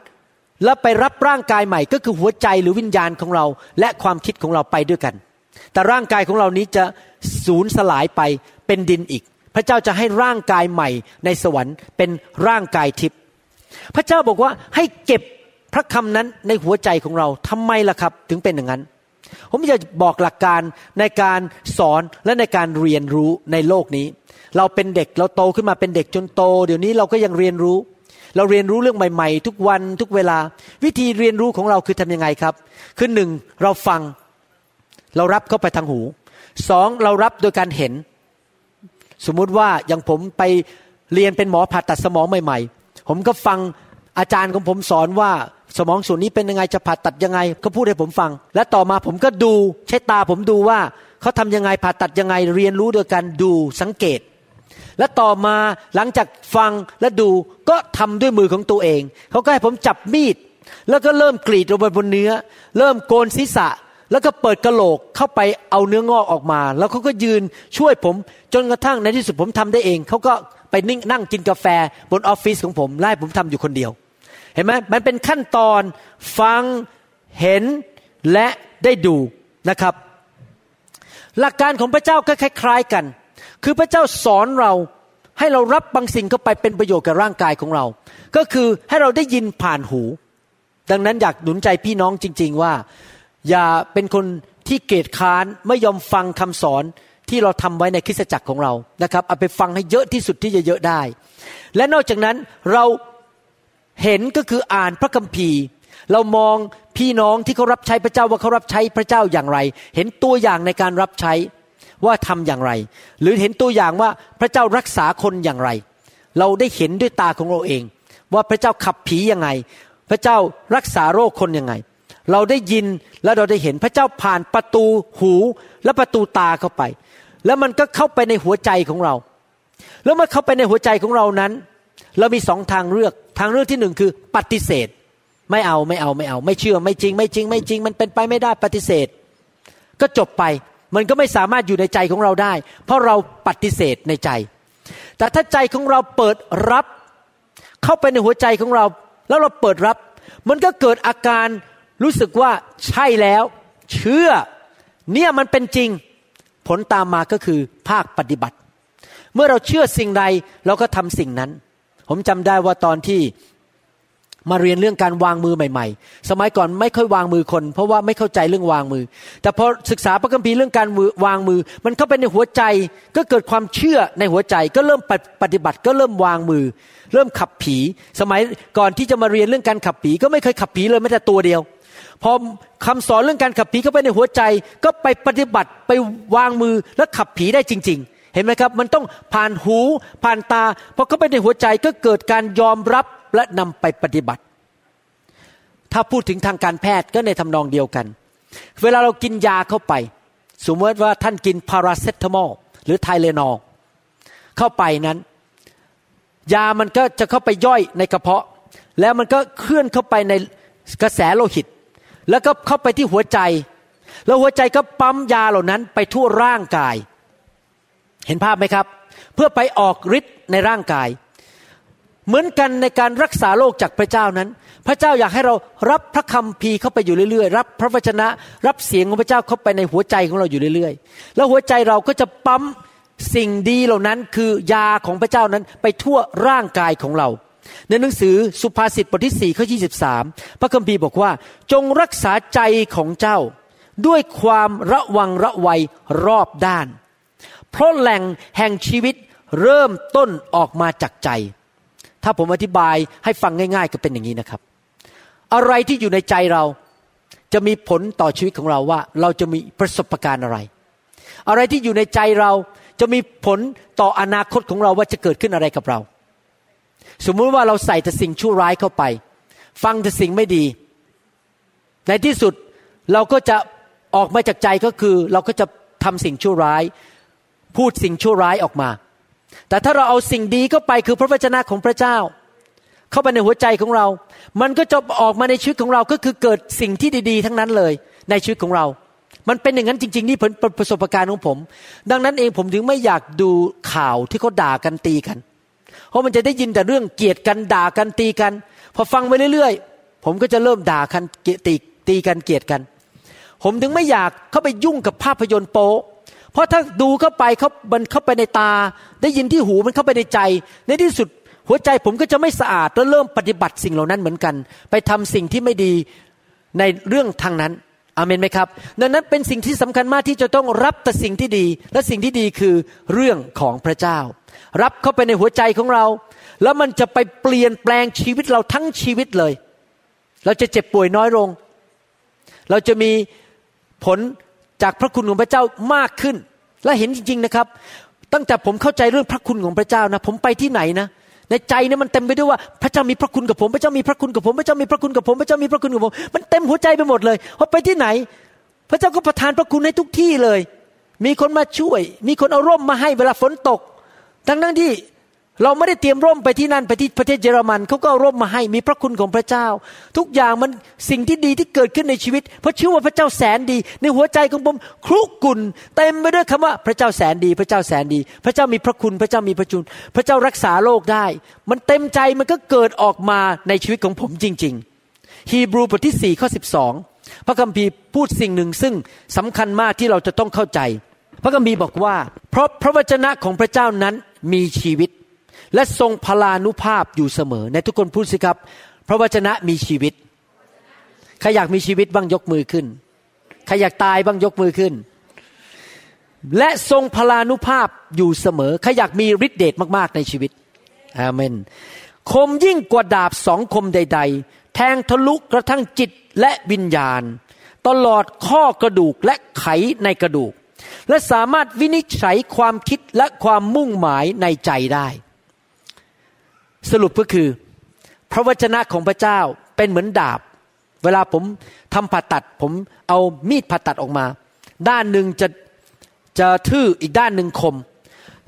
[SPEAKER 3] และไปรับร่างกายใหม่ ก็คือหัวใจหรือวิญญาณของเรา และความคิดของเราไปด้วยกัน แต่ร่างกายของเรานี้จะสูญสลายไปเป็นดินอีก พระเจ้าจะให้ร่างกายใหม่ในสวรรค์เป็นร่างกายทิพย์พระเจ้าบอกว่าให้เก็บพระคำนั้นในหัวใจของเราทำไมล่ะครับ ถึงเป็นอย่างนั้น ผมจะบอกหลักการในการสอนและในการเรียนรู้ในโลกนี้ เราเป็นเด็กเราโตขึ้นมาเป็นเด็กจนโต เดี๋ยวนี้เราก็ยังเรียนรู้ เราเรียนรู้เรื่องใหม่ๆ ทุกวันทุกเวลา วิธีเรียนรู้ของเราคือทำยังไงครับ คือหนึ่งเราฟัง เรารับเข้าไปทางหูสองเรารับโดยการเห็น สมมุติว่าอย่างผมไปเรียนเป็นหมอผ่าตัดสมองใหม่ ๆ ผมก็ฟังอาจารย์ของผมสอนว่าสมองส่วนนี้เป็นยังไงจะผ่าตัดยังไงเขาพูดให้ผมฟัง และต่อมาผมก็ดูใช้ตาผมดูว่าเขาทำยังไงผ่าตัดยังไงเรียนรู้โดยการดูสังเกต และต่อมาหลังจากฟังและดูก็ทำด้วยมือของตัวเอง เขาก็ให้ผมจับมีด แล้วก็เริ่มกรีดลงไปบนเนื้อ เริ่มโกนศีรษะ แล้วก็เปิดกระโหลกเข้าไปเอาเนื้องอกออกมา แล้วเขาก็ยืนช่วยผมจนกระทั่งในที่สุดผมทำได้เอง เขาก็ไปนิ่งนั่งกินกาแฟบนออฟฟิศของผมไล่ผมทำอยู่คนเดียว เห็นไหมมันเป็นขั้นตอนฟังเห็นและได้ดูนะครับ หลักการของพระเจ้าก็คล้าย ๆกัน คือพระเจ้าสอนเราให้เรารับบางสิ่งเข้าไปเป็นประโยชน์กับร่างกายของเรา ก็คือให้เราได้ยินผ่านหู ดังนั้นอยากหนุนใจพี่น้องจริง ๆว่า อย่าเป็นคนที่เกียจค้านไม่ยอมฟังคำสอนที่เราทำไว้ในคริสตจักรของเรานะครับเอาไปฟังให้เยอะที่สุดที่จะเยอะได้ และนอกจากนั้นเราเห็นก็คืออ่านพระคัมภีร์ เรามองพี่น้องที่เขารับใช้พระเจ้าว่าเขารับใช้พระเจ้าอย่างไร เห็นตัวอย่างในการรับใช้ ว่าทำอย่างไร หรือเห็นตัวอย่างว่าพระเจ้ารักษาคนอย่างไร เราได้เห็นด้วยตาของเราเอง ว่าพระเจ้าขับผียังไง พระเจ้ารักษาโรคคนยังไง เราได้ยินและเราได้เห็นพระเจ้าผ่านประตูหูและประตูตาเข้าไป แล้วมันก็เข้าไปในหัวใจของเรา แล้วเมื่อเข้าไปในหัวใจของเรานั้น เรามีสองทางเลือกทางเลือกที่หนึ่งคือปฏิเสธไม่เอาไม่เอาไม่เอา ไม่เชื่อไม่จริง ไม่จริง ไม่จริง มันเป็นไปไม่ได้ปฏิเสธ ก็จบไป มันก็ไม่สามารถอยู่ในใจของเราได้ เพราะเราปฏิเสธในใจ แต่ถ้าใจของเราเปิดรับ เข้าไปในหัวใจของเรา แล้วเราเปิดรับ มันก็เกิดอาการรู้สึกว่าใช่แล้ว เชื่อ เนี่ยมันเป็นจริง ผลตามมาก็คือภาคปฏิบัติ เมื่อเราเชื่อสิ่งใดเราก็ทำสิ่งนั้น ผมจำได้ว่าตอนที่ มาเรียนเรื่องการวางมือใหม่ ๆ สมัยก่อนไม่ค่อยวางมือคน เพราะว่าไม่เข้าใจเรื่องวางมือ แต่พอศึกษาพระคัมภีร์เรื่องการวางมือ มันเข้าไปในหัวใจก็เกิดความเชื่อในหัวใจ ก็เริ่มปฏิบัติก็เริ่มวางมือ เริ่มขับผี สมัยก่อนที่จะมาเรียนเรื่องการขับผี ก็ไม่เคยขับผีเลยแม้แต่ตัวเดียวพอคำสอนเรื่องการขับผีเข้าไปในหัวใจ ก็ไปปฏิบัติไปวางมือและขับผีได้จริง ๆ เห็นไหมครับ มันต้องผ่านหูผ่านตาพอเข้าไปในหัวใจก็เกิดการยอมรับ และนำไปปฏิบัติ ถ้าพูดถึงทางการแพทย์ก็ในทำนองเดียวกัน เวลาเรากินยาเข้าไป สมมติว่าท่านกินพาราเซตามอลหรือไทเลนอลเข้าไปนั้น ยามันก็จะเข้าไปย่อยในกระเพาะ แล้วมันก็เคลื่อนเข้าไปในกระแสโลหิต แล้วก็เข้าไปที่หัวใจ แล้วหัวใจก็ปั๊มยาเหล่านั้นไปทั่วร่างกาย เห็นภาพไหมครับ เพื่อไปออกฤทธิ์ในร่างกาย เหมือนกันในการรักษาโรคจากพระเจ้านั้น พระเจ้าอยากให้เรารับพระคำพีเข้าไปอยู่เรื่อยๆ รับพระวจนะ รับเสียงของพระเจ้าเข้าไปในหัวใจของเราอยู่เรื่อยๆ แล้วหัวใจเราก็จะปั๊มสิ่งดีเหล่านั้นคือยาของพระเจ้านั้นไปทั่วร่างกายของเรา ในหนังสือสุภาษิตบทที่4ข้อ23พระคัมภีร์บอกว่า จงรักษาใจของเจ้า ด้วยความระวังระวัยรอบด้าน เพราะแหล่งแห่งชีวิตเริ่มต้นออกมาจากใจ ถ้าผมอธิบายให้ฟังง่ายๆ ก็เป็นอย่างนี้นะครับ อะไรที่อยู่ในใจเราจะมีผลต่อชีวิตของเราว่า เราจะมีประสบการณ์อะไร อะไรที่อยู่ในใจเราจะมีผลต่ออนาคตของเราว่าจะเกิดขึ้นอะไรกับเรา สมมุติว่าเราใส่แต่สิ่งชั่วร้ายเข้าไป ฟังแต่สิ่งไม่ดี ในที่สุดเราก็จะออกมาจากใจก็คือ เราก็จะทำสิ่งชั่วร้าย พูดสิ่งชั่วร้ายออกมา แต่ถ้าเราเอาสิ่งดีเข้าไปคือพระวจนะของพระเจ้า เข้าไปในหัวใจของเรา มันก็จะออกมาในชีวิตของเราก็คือเกิดสิ่งที่ดีๆ ทั้งนั้นเลย ในชีวิตของเรา มันเป็นอย่างนั้นจริง ๆ นี่เป็นประสบการณ์ของผม ดังนั้นเองผมถึงไม่อยากดูข่าวที่เขาด่ากันตีกัน เพราะมันจะได้ยินแต่เรื่องเกลียดกันด่ากันตีกัน พอฟังไปเรื่อยๆ ผมก็จะเริ่มด่ากันตีตีกันเกลียดกัน ผมถึงไม่อยากเข้าไปยุ่งกับภาพยนตร์โป๊ เพราะถ้าดูเข้าไปเขามันเข้าไปในตา ได้ยินที่หูมันเข้าไปในใจ ในที่สุดหัวใจผมก็จะไม่สะอาดแล้วเริ่มปฏิบัติสิ่งเหล่านั้นเหมือนกัน ไปทำสิ่งที่ไม่ดีในเรื่องทางนั้นอเมนไหมครับ ดังนั้นเป็นสิ่งที่สำคัญมากที่จะต้องรับแต่สิ่งที่ดี และสิ่งที่ดีคือเรื่องของพระเจ้า รับเข้าไปในหัวใจของเรา แล้วมันจะไปเปลี่ยนแปลงชีวิตเราทั้งชีวิตเลย เราจะเจ็บป่วยน้อยลง เราจะมีผล จากพระคุณของพระเจ้ามากขึ้น และเห็นจริง ๆนะครับ ตั้งแต่ผมเข้าใจเรื่องพระคุณของพระเจ้านะ ผมไปที่ไหนนะในใจเนี่ยมันเต็มไปด้วยว่าพระเจ้ามีพระคุณกับผมพระเจ้ามีพระคุณกับผมพระเจ้ามีพระคุณกับผมพระเจ้ามีพระคุณกับผม มันเต็มหัวใจไปหมดเลยพอไปที่ไหน พระเจ้าก็ประทานพระคุณให้ทุกที่เลย มีคนมาช่วย มีคนเอาร่มมาให้เวลาฝนตก ทั้งนั้นที่ เราไม่ได้เตรียมร่มไปที่นั่นไปที่ประเทศเยอรมันเขาก็ร่มมาให้มีพระคุณของพระเจ้า ทุกอย่างมันสิ่งที่ดีที่เกิดขึ้นในชีวิต เพราะเชื่อว่าพระเจ้าแสนดี ในหัวใจของผมครุกุ่นเต็มไปด้วยคำว่าพระเจ้าแสนดี พระเจ้าแสนดี พระเจ้ามีพระคุณพระเจ้ามีพระจุน พระเจ้ารักษาโลกได้ มันเต็มใจมันก็เกิดออกมาในชีวิตของผมจริง ๆ ฮีบรูบทที่4ข้อ12พระคัมภีร์พูดสิ่งหนึ่งซึ่งสำคัญมากที่เราจะต้องเข้าใจ พระคัมภีร์บอกว่า เพราะพระวจนะของพระเจ้านั้นมีชีวิต และทรงพลานุภาพอยู่เสมอ ในทุกคนพูดสิครับ พระวจนะมีชีวิตใครอยากมีชีวิตบ้างยกมือขึ้นใครอยากตายบ้างยกมือขึ้น และทรงพลานุภาพอยู่เสมอใครอยากมีฤทธิเดชมาก ๆ ในชีวิตอาเมนคมยิ่งกว่าดาบสองคมใด ๆ แทงทะลุกระทั่งจิตและวิญญาณ ตลอดข้อกระดูกและไขในกระดูก และสามารถวินิจฉัยความคิดและความมุ่งหมายในใจได้ สรุปก็คือ พระวจนะของพระเจ้าเป็นเหมือนดาบ เวลาผมทำผ่าตัด ผมเอามีดผ่าตัดออกมา ด้านหนึ่งจะจะทื่ออีกด้านหนึ่งคม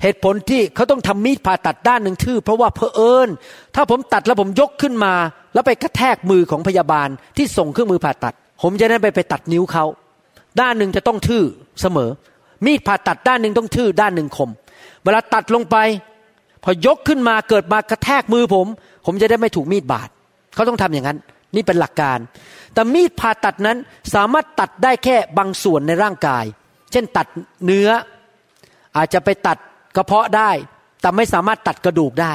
[SPEAKER 3] เหตุผลที่เขาต้องทำมีดผ่าตัดด้านหนึ่งทื่อ เพราะว่าเพอเอิญถ้าผมตัดแล้วผมยกขึ้นมา แล้วไปกระแทกมือของพยาบาลที่ส่งเครื่องมือผ่าตัด ผมจะได้ไปไปตัดนิ้วเขาด้านหนึ่งจะต้องทื่อเสมอ มีดผ่าตัดด้านหนึ่งต้องทื่อด้านหนึ่งคม เวลาตัดลงไป พอยกขึ้นมาเกิดมากระแทกมือผม ผมจะได้ไม่ถูกมีดบาดเขาต้องทำอย่างนั้น นี่เป็นหลักการ แต่มีดผ่าตัดนั้นสามารถตัดได้แค่บางส่วนในร่างกาย เช่นตัดเนื้อ อาจจะไปตัดกระเพาะได้ แต่ไม่สามารถตัดกระดูกได้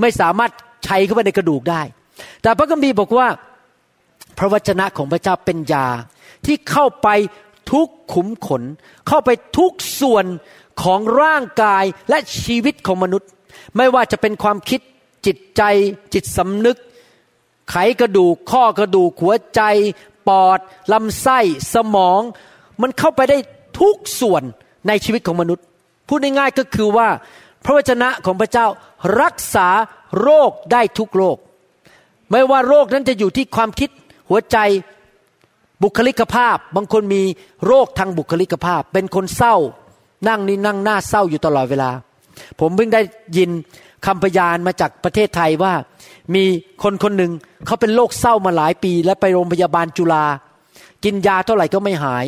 [SPEAKER 3] ไม่สามารถใช้เข้าไปในกระดูกได้ แต่พระคัมภีร์บอกว่าพระวจนะของพระเจ้าเป็นยาที่เข้าไปทุกขุมขน เข้าไปทุกส่วนของร่างกายและชีวิตของมนุษย์ ไม่ว่าจะเป็นความคิดจิตใจจิตสำนึก ไขกระดูกข้อกระดูกหัวใจ ปอดลำไส้สมอง มันเข้าไปได้ทุกส่วนในชีวิตของมนุษย์ พูดง่ายๆก็คือว่า พระวจนะของพระเจ้ารักษาโรคได้ทุกโรค ไม่ว่าโรคนั้นจะอยู่ที่ความคิดหัวใจบุคลิกภาพ บางคนมีโรคทางบุคลิกภาพ เป็นคนเศร้า นั่งนี่นั่งหน้าเศร้าอยู่ตลอดเวลา ผมเพิ่งได้ยินคำพยานมาจากประเทศไทยว่า มีคนคนหนึ่งเขาเป็นโรคเศร้ามาหลายปี และไปโรงพยาบาลจุฬากินยาเท่าไหร่ก็ไม่หาย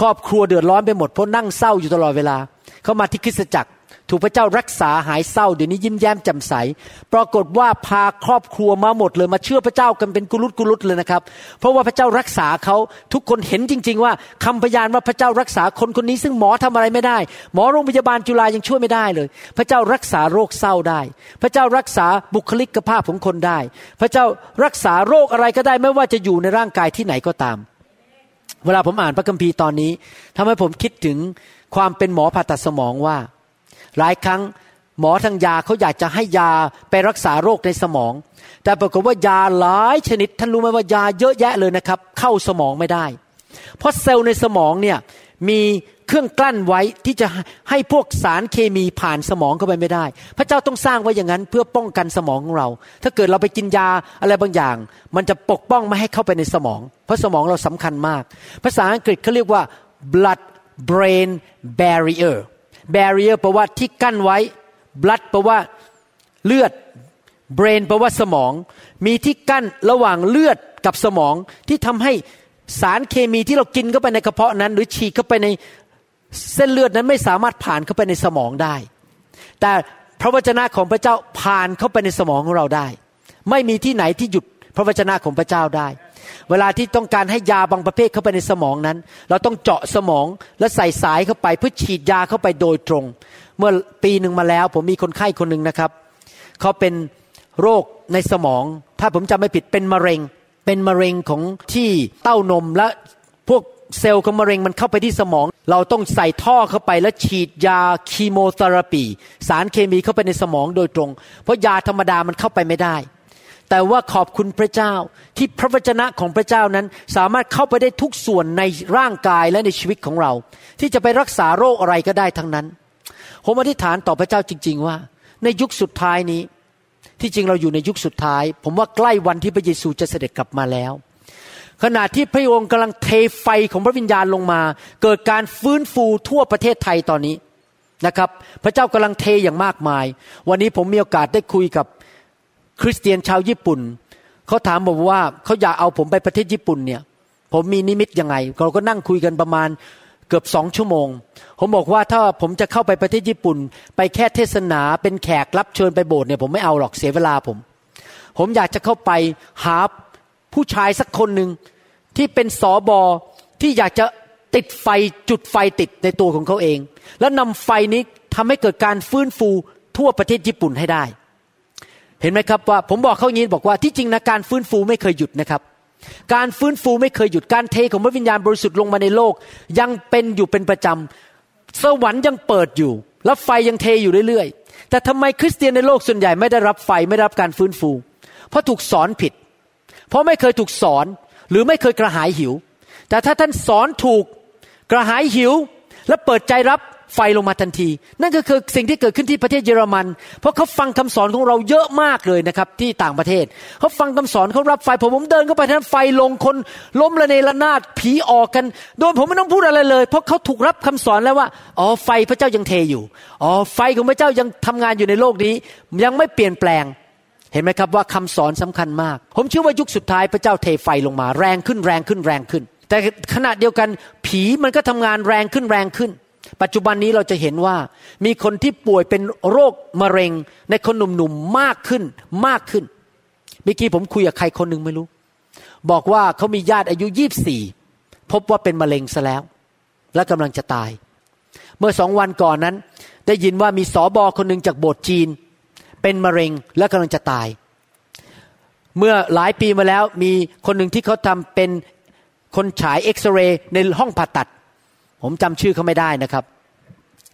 [SPEAKER 3] ครอบครัวเดือดร้อนไปหมดเพราะนั่งเศร้าอยู่ตลอดเวลาเขามาที่คริสตจักร ถูกพระเจ้ารักษาหายเศร้าเดี๋ยวนี้ยิ้มแย้มแจ่มใส ปรากฏว่าพาครอบครัวมาหมดเลยมาเชื่อพระเจ้ากันเป็นกุลุตกุลุตเลยนะครับ เพราะว่าพระเจ้ารักษาเขาทุกคนเห็นจริง ๆ ว่าคำพยานว่าพระเจ้ารักษาคนคนนี้ซึ่งหมอทำอะไรไม่ได้ หมอโรงพยาบาลจุฬายังช่วยไม่ได้เลย พระเจ้ารักษาโรคเศร้าได้ พระเจ้ารักษาบุคลิกภาพของคนได้ พระเจ้ารักษาโรคอะไรก็ได้ไม่ว่าจะอยู่ในร่างกายที่ไหนก็ตาม เวลาผมอ่านพระคัมภีร์ตอนนี้ทำให้ผมคิดถึงความเป็นหมอผ่าตัดสมองว่า หลายครั้งหมอทางยาเขาอยากจะให้ยาไปรักษาโรคในสมอง แต่ปรากฏว่ายาหลายชนิด ท่านรู้ไหมว่ายาเยอะแยะเลยนะครับ เข้าสมองไม่ได้ เพราะเซลล์ในสมองเนี่ยมีเครื่องกลั้นไว้ที่จะให้พวกสารเคมีผ่านสมองเข้าไปไม่ได้ พระเจ้าต้องสร้างไว้อย่างนั้นเพื่อป้องกันสมองของเรา ถ้าเกิดเราไปกินยาอะไรบางอย่าง มันจะปกป้องไม่ให้เข้าไปในสมอง เพราะสมองเราสำคัญมาก ภาษาอังกฤษเขาเรียกว่า blood brain barrier barrier แปลว่าที่กั้นไว้ blood แปลว่าเลือด brain แปลว่าสมอง มีที่กั้นระหว่างเลือดกับสมองที่ทำให้สารเคมีที่เรากินเข้าไปในกระเพาะนั้น หรือฉีกเข้าไปในเส้นเลือดนั้นไม่สามารถผ่านเข้าไปในสมองได้ แต่พระวจนะของพระเจ้าผ่านเข้าไปในสมองของเราได้ ไม่มีที่ไหนที่หยุดพระวจนะของพระเจ้าได้ เวลาที่ต้องการให้ยาบางประเภทเข้าไปในสมองนั้น เราต้องเจาะสมองและใส่สายเข้าไปเพื่อฉีดยาเข้าไปโดยตรง เมื่อปีหนึ่งมาแล้ว ผมมีคนไข้คนหนึ่งนะครับ เขาเป็นโรคในสมอง ถ้าผมจำไม่ผิดเป็นมะเร็ง เป็นมะเร็งของที่เต้านมและพวกเซลล์ของมะเร็งมันเข้าไปที่สมอง เราต้องใส่ท่อเข้าไปแล้วฉีดยา chemotherapy สารเคมีเข้าไปในสมองโดยตรง เพราะยาธรรมดามันเข้าไปไม่ได้ แต่ว่าขอบคุณพระเจ้าที่พระวจนะของพระเจ้านั้น สามารถเข้าไปได้ทุกส่วนในร่างกายและในชีวิตของเรา ที่จะไปรักษาโรคอะไรก็ได้ทั้งนั้นผมอธิษฐานต่อพระเจ้าจริง ๆ ว่า ในยุคสุดท้ายนี้ ที่จริงเราอยู่ในยุคสุดท้าย ผมว่าใกล้วันที่พระเยซูจะเสด็จกลับมาแล้ว ขณะที่พระองค์กำลังเทไฟของพระวิญญาณลงมา เกิดการฟื้นฟูทั่วประเทศไทยตอนนี้นะครับ พระเจ้ากำลังเทอย่างมากมาย วันนี้ผมมีโอกาสได้คุยกับ คริสเตียนชาวญี่ปุ่นเขาถามผมว่าเขาอยากเอาผมไปประเทศญี่ปุ่นเนี่ยผมมีนิมิตยังไงเราก็นั่งคุยกันประมาณเกือบสองชั่วโมง ผมบอกว่าถ้าผมจะเข้าไปประเทศญี่ปุ่น ไปแค่เทศนาเป็นแขกรับเชิญไปโบสถ์เนี่ยผมไม่เอาหรอกเสียเวลาผม ผมอยากจะเข้าไปหาผู้ชายสักคนหนึ่งที่เป็นสอบอที่อยากจะติดไฟจุดไฟติดในตัวของเขาเอง แล้วนำไฟนี้ทำให้เกิดการฟื้นฟูทั่วประเทศญี่ปุ่นให้ได้ เห็นไหมครับว่าผมบอกเขาอย่างนี้บอกว่าที่จริงนะการฟื้นฟูไม่เคยหยุดนะครับ การฟื้นฟูไม่เคยหยุดการเทของพระวิญญาณบริสุทธิ์ลงมาในโลก ยังเป็นอยู่เป็นประจำสวรรค์ยังเปิดอยู่ แล้วไฟยังเทอยู่เรื่อยๆ แต่ทำไมคริสเตียนในโลกส่วนใหญ่ไม่ได้รับไฟไม่ได้รับการฟื้นฟู เพราะถูกสอนผิด เพราะไม่เคยถูกสอนหรือไม่เคยกระหายหิว แต่ถ้าท่านสอนถูกกระหายหิวและเปิดใจรับ ไฟลงมาทันที นั่นก็คือสิ่งที่เกิดขึ้นที่ประเทศเยอรมัน เพราะเขาฟังคำสอนของเราเยอะมากเลยนะครับที่ต่างประเทศ เขาฟังคำสอนเขารับไฟผมผมเดินเข้าไปท่านไฟลงคนล้มระเนระนาดผีออกกัน โดยผมไม่ต้องพูดอะไรเลย เพราะเขาถูกรับคำสอนแล้วว่าอ๋อไฟพระเจ้ายังเทอยู่อ๋อไฟของพระเจ้ายังทำงานอยู่ในโลกนี้ ยังไม่เปลี่ยนแปลงเห็นไหมครับว่าคำสอนสำคัญมาก ผมเชื่อว่ายุคสุดท้ายพระเจ้าเทไฟลงมา แรงขึ้นแรงขึ้นแรงขึ้น แต่ขณะเดียวกันผีมันก็ทำงานแรงขึ้นแรงขึ้น ปัจจุบันนี้เราจะเห็นว่ามีคนที่ป่วยเป็นโรคมะเร็ง ในคนหนุ่มๆมากขึ้นมากขึ้นเมื่อกี้ผมคุยกับใครคนหนึ่งไม่รู้ บอกว่าเขามีญาติอายุยี่บสี่พบว่าเป็นมะเร็งซะแล้ว และกำลังจะตาย เมื่อสองวันก่อนนั้น ได้ยินว่ามีสอบอคนหนึ่งจากโบสถ์จีน เป็นมะเร็งและกำลังจะตาย เมื่อหลายปีมาแล้วมีคนหนึ่งที่เขาทำเป็นคนฉายเอ็กซเรย์ในห้องผ่าตัด ผมจำชื่อเขาไม่ได้นะครับ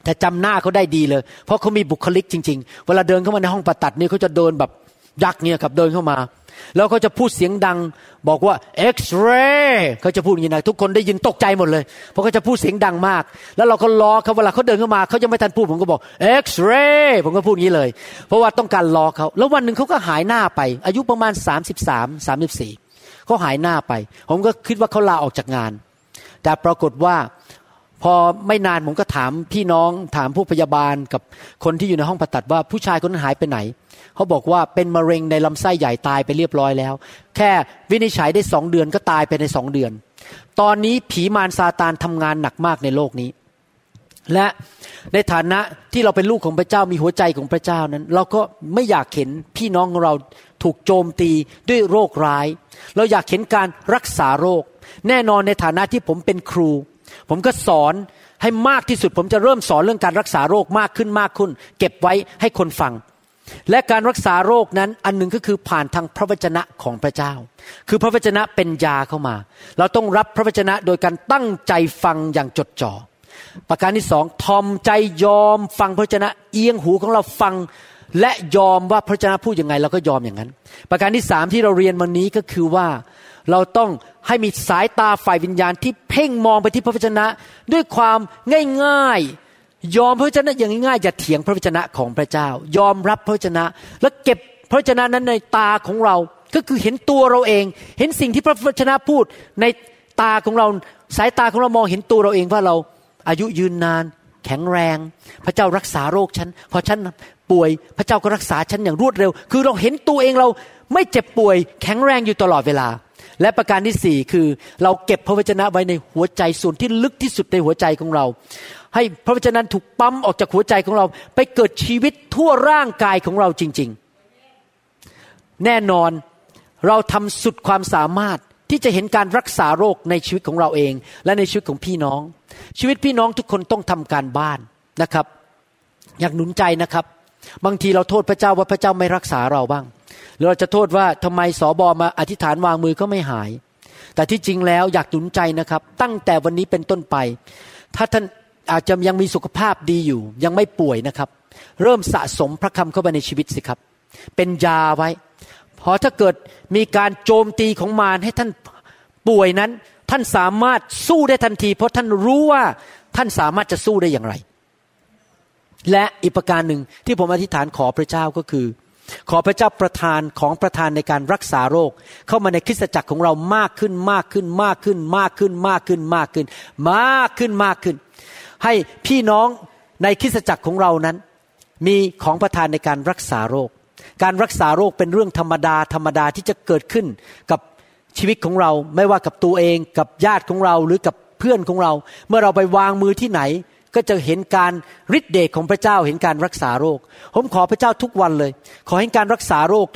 [SPEAKER 3] แต่จำหน้าเขาได้ดีเลย เพราะเขามีบุคลิกจริง ๆ เวลาเดินเข้ามาในห้องผ่าตัดนี่เขาจะเดินแบบยักษ์เนี่ยครับเดินเข้ามา แล้วเขาจะพูดเสียงดัง บอกว่าเอ็กซเรย์เขาจะพูดอย่างนี้นะทุกคนได้ยินตกใจหมดเลย เพราะเขาจะพูดเสียงดังมาก แล้วเราก็ล้อเขาเวลาเขาเดินเข้ามาเขายังไม่ทันพูดผมก็บอกเอ็กซเรย์ผมก็พูดอย่างนี้เลย เพราะว่าต้องการล้อเขาแล้ววันหนึ่งเขาก็หายหน้าไป อายุประมาณ 33 34เขาหายหน้าไป ผมก็คิดว่าเขาลาออกจากงาน แต่ปรากฏว่า พอไม่นานผมก็ถามพี่น้องถามผู้พยาบาลกับคนที่อยู่ในห้องผ่าตัดว่าผู้ชายคนนั้นหายไปไหน เขาบอกว่าเป็นมะเร็งในลำไส้ใหญ่ตายไปเรียบร้อยแล้ว แค่วินิจฉัยได้สองเดือนก็ตายไปในสองเดือน ตอนนี้ผีมารซาตานทำงานหนักมากในโลกนี้ และในฐานะที่เราเป็นลูกของพระเจ้ามีหัวใจของพระเจ้านั้น เราก็ไม่อยากเห็นพี่น้องของเราถูกโจมตีด้วยโรคร้าย เราอยากเห็นการรักษาโรค แน่นอนในฐานะที่ผมเป็นครู ผมก็สอนให้มากที่สุด ผมจะเริ่มสอนเรื่องการรักษาโรคมากขึ้นมากขึ้น เก็บไว้ให้คนฟัง และการรักษาโรคนั้นอันหนึ่งก็คือผ่านทางพระวจนะของพระเจ้า คือพระวจนะเป็นยาเข้ามา เราต้องรับพระวจนะโดยการตั้งใจฟังอย่างจดจ่อประการที่สองทอมใจยอมฟังพระวจนะ เอียงหูของเราฟังและยอมว่าพระวจนะพูดยังไงเราก็ยอมอย่างนั้น ประการที่สามที่เราเรียนวันนี้ก็คือว่าเราต้อง ให้มีสายตาฝ่ายวิญญาณที่เพ่งมองไปที่พระวจนะ ด้วยความง่ายๆ ยอมพระวจนะอย่างง่ายๆอย่าเถียงพระวจนะของพระเจ้า ยอมรับพระวจนะ แล้วเก็บพระวจนะนั้นในตาของเรา ก็คือเห็นตัวเราเอง เห็นสิ่งที่พระวจนะพูดในตาของเราสายตาของเรามองเห็นตัวเราเองว่าเราอายุยืนนาน แข็งแรง พระเจ้ารักษาโรคฉันพอฉันป่วยพระเจ้าก็รักษาฉันอย่างรวดเร็ว คือเราเห็นตัวเองเราไม่เจ็บป่วย แข็งแรงอยู่ตลอดเวลา และประการที่สี่คือ เราเก็บพระวจนะไว้ในหัวใจส่วนที่ลึกที่สุดในหัวใจของเรา ให้พระวจนะถูกปั๊มออกจากหัวใจของเรา ไปเกิดชีวิตทั่วร่างกายของเราจริง ๆ แน่นอนเราทำสุดความสามารถที่จะเห็นการรักษาโรคในชีวิตของเราเอง และในชีวิตของพี่น้อง ชีวิตพี่น้องทุกคนต้องทำการบ้านนะครับ อยากหนุนใจนะครับ บางทีเราโทษพระเจ้าว่าพระเจ้าไม่รักษาเราบ้างหรือเราจะโทษว่าทำไมสอบอมาอธิษฐานวางมือก็ไม่หาย แต่ที่จริงแล้วอยากหนุนใจนะครับ ตั้งแต่วันนี้เป็นต้นไป ถ้าท่านอาจจะยังมีสุขภาพดีอยู่ ยังไม่ป่วยนะครับ เริ่มสะสมพระคำเข้าไปในชีวิตสิครับ เป็นยาไว้ พอถ้าเกิดมีการโจมตีของมารให้ท่านป่วยนั้น ท่านสามารถสู้ได้ทันที เพราะท่านรู้ว่าท่านสามารถจะสู้ได้อย่างไร และอีกประการหนึ่งที่ผมอธิษฐานขอพระเจ้าก็คือ ขอพระเจ้าประทานของประทานในการรักษาโรค เข้ามาในคริสตจักรของเรามากขึ้นมากขึ้นมากขึ้นมากขึ้นมากขึ้นมากขึ้น มากขึ้นมากขึ้น ให้พี่น้องในคริสตจักรของเรานั้น มีของประทานในการรักษาโรค การรักษาโรคเป็นเรื่องธรรมดาธรรมดาที่จะเกิดขึ้นกับชีวิตของเราไม่ว่ากับตัวเองกับญาติของเราหรือกับเพื่อนของเรา เมื่อเราไปวางมือที่ไหน ก็จะเห็นการฤทธิเดชของพระเจ้าเห็นการรักษาโรค ผมขอพระเจ้าทุกวันเลย ขอให้การรักษาโรค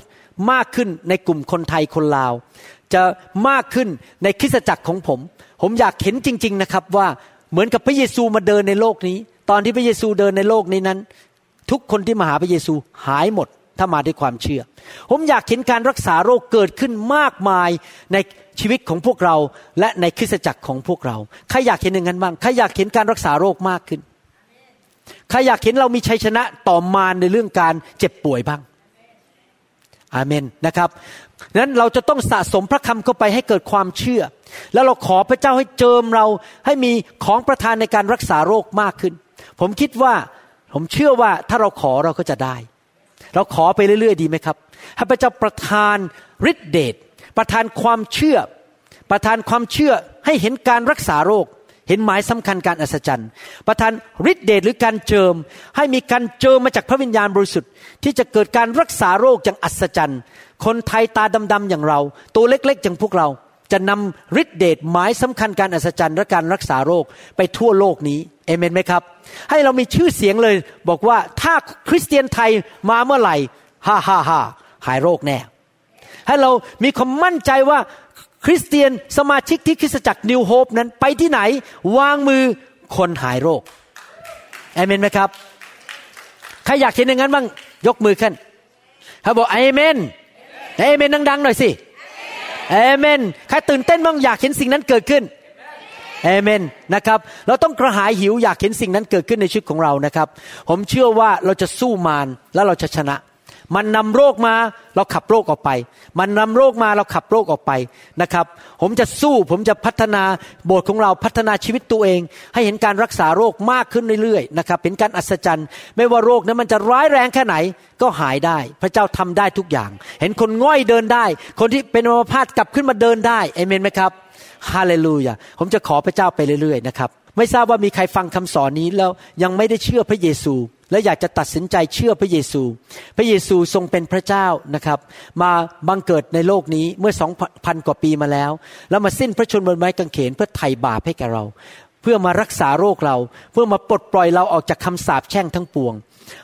[SPEAKER 3] มากขึ้นในกลุ่มคนไทยคนลาว จะมากขึ้นในคริสตจักรของผม ผมอยากเห็นจริง ๆนะครับว่าเหมือนกับพระเยซูมาเดินในโลกนี้ ตอนที่พระเยซูเดินในโลกนี้นั้น ทุกคนที่มาหาพระเยซูหายหมด ถ้ามาด้วยความเชื่อ ผมอยากเห็นการรักษาโรคเกิดขึ้นมากมายในชีวิตของพวกเรา และในคริสตจักรของพวกเรา ใครอยากเห็นอย่างนั้นบ้าง ใครอยากเห็นการรักษาโรคมากขึ้น ใครอยากเห็นเรามีชัยชนะต่อมารในเรื่องการเจ็บป่วยบ้าง อาเมนนะครับนั้นเราจะต้องสะสมพระคำเข้าไปให้เกิดความเชื่อ แล้วเราขอพระเจ้าให้เจิมเราให้มีของประทานในการรักษาโรคมากขึ้น ผมคิดว่าผมเชื่อว่าถ้าเราขอเราก็จะได้ เราขอไปเรื่อยๆ ดีไหมครับให้พระเจ้าประทานฤทธิเดชประทานความเชื่อ ประทานความเชื่อให้เห็นการรักษาโรค เห็นหมายสำคัญการอัศจรรย์ ประทานฤทธิเดชหรือการเจิม ให้มีการเจิมมาจากพระวิญญาณบริสุทธิ์ ที่จะเกิดการรักษาโรคอย่างอัศจรรย์ คนไทยตาดำๆอย่างเรา ตัวเล็กๆอย่างพวกเรา จะนำฤทธิเดชหมายสำคัญการอัศจรรย์และการรักษาโรคไปทั่วโลกนี้เอเมนไหมครับ ให้เรามีชื่อเสียงเลย บอกว่าถ้าคริสเตียนไทยมาเมื่อไหร่ฮ่าฮ่าฮ่าหายโรคแน่ ให้เรามีความมั่นใจว่าคริสเตียนสมาชิกที่คริสตจักรนิวโฮปนั้นไปที่ไหน วางมือคนหายโรคเอเมนไหมครับใครอยากเห็นอย่างนั้นบ้างยกมือขึ้นเขาบอกเอเมนเอเมนดังๆหน่อยสิ เอเมนใครตื่นเต้นบ้างอยากเห็นสิ่งนั้นเกิดขึ้นเอเมนนะครับ เราต้องกระหายหิวอยากเห็นสิ่งนั้นเกิดขึ้นในชีวิตของเรานะครับ ผมเชื่อว่าเราจะสู้มารแล้วเราจะชนะ มันนำโรคมาเราขับโรคออกไป มันนำโรคมาเราขับโรคออกไปนะครับ ผมจะสู้ผมจะพัฒนาโบสถ์ของเราพัฒนาชีวิตตัวเอง ให้เห็นการรักษาโรคมากขึ้นเรื่อยๆนะครับเห็นการอัศจรรย์ ไม่ว่าโรคนั้นมันจะร้ายแรงแค่ไหนก็หายได้ พระเจ้าทำได้ทุกอย่าง เห็นคนง่อยเดินได้ คนที่เป็นอัมพาตกลับขึ้นมาเดินได้เอเมนไหมครับฮาเลลูยาผมจะขอพระเจ้าไปเรื่อยๆนะครับ ไม่ทราบว่ามีใครฟังคำสอนนี้แล้วยังไม่ได้เชื่อพระเยซู และอยากจะตัดสินใจเชื่อพระเยซู พระเยซูทรงเป็นพระเจ้านะครับ มาบังเกิดในโลกนี้เมื่อสองพันกว่าปีมาแล้ว แล้วมาสิ้นพระชนม์บนไม้กางเขนเพื่อไถ่บาปให้แก่เรา เพื่อมารักษาโรคเรา เพื่อมาปลดปล่อยเราออกจากคำสาปแช่งทั้งปวง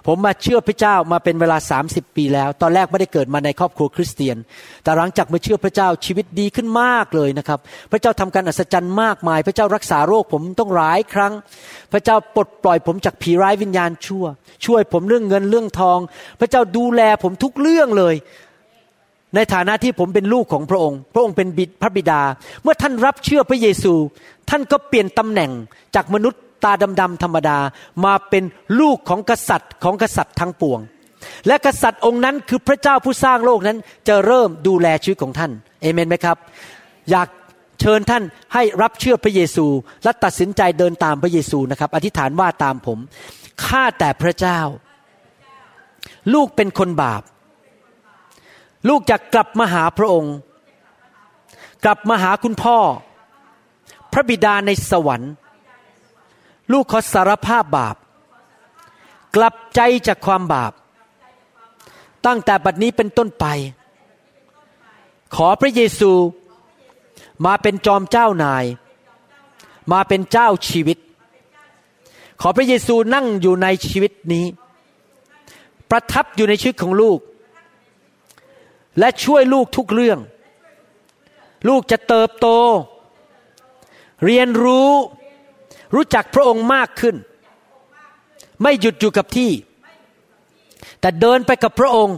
[SPEAKER 3] ผมมาเชื่อพระเจ้ามาเป็นเวลา 30 ปีแล้ว ตอนแรกไม่ได้เกิดมาในครอบครัวคริสเตียน แต่หลังจากมาเชื่อพระเจ้าชีวิตดีขึ้นมากเลยนะครับ พระเจ้าทำการอัศจรรย์มากมาย พระเจ้ารักษาโรคผมต้องหลายครั้ง พระเจ้าปลดปล่อยผมจากผีร้ายวิญญาณชั่ว ช่วยผมเรื่องเงินเรื่องทอง พระเจ้าดูแลผมทุกเรื่องเลยในฐานะที่ผมเป็นลูกของพระองค์ พระองค์เป็นบิดพระบิดา เมื่อท่านรับเชื่อพระเยซู ท่านก็เปลี่ยนตำแหน่งจากมนุษย์ ตาดำๆธรรมดามาเป็นลูกของกษัตริย์ของกษัตริย์ทั้งปวง และกษัตริย์องค์นั้นคือพระเจ้าผู้สร้างโลกนั้น จะเริ่มดูแลชีวิตของท่านเอเมนไหมครับ อยากเชิญท่านให้รับเชื่อพระเยซู และตัดสินใจเดินตามพระเยซูนะครับ อธิษฐานว่าตามผมข้าแต่พระเจ้า ลูกเป็นคนบาป ลูกจะกลับมาหาพระองค์ กลับมาหาคุณพ่อ พระบิดาในสวรรค์ ลูกขอสารภาพบาป กลับใจจากความบาป ตั้งแต่บัดนี้เป็นต้นไป ขอพระเยซูมาเป็นจอมเจ้านาย มาเป็นเจ้าชีวิต ขอพระเยซูนั่งอยู่ในชีวิตนี้ ประทับอยู่ในชีวิตของลูก และช่วยลูกทุกเรื่อง ลูกจะเติบโต เรียนรู้ รู้จักพระองค์มากขึ้น ไม่หยุดอยู่กับที่ แต่เดินไปกับพระองค์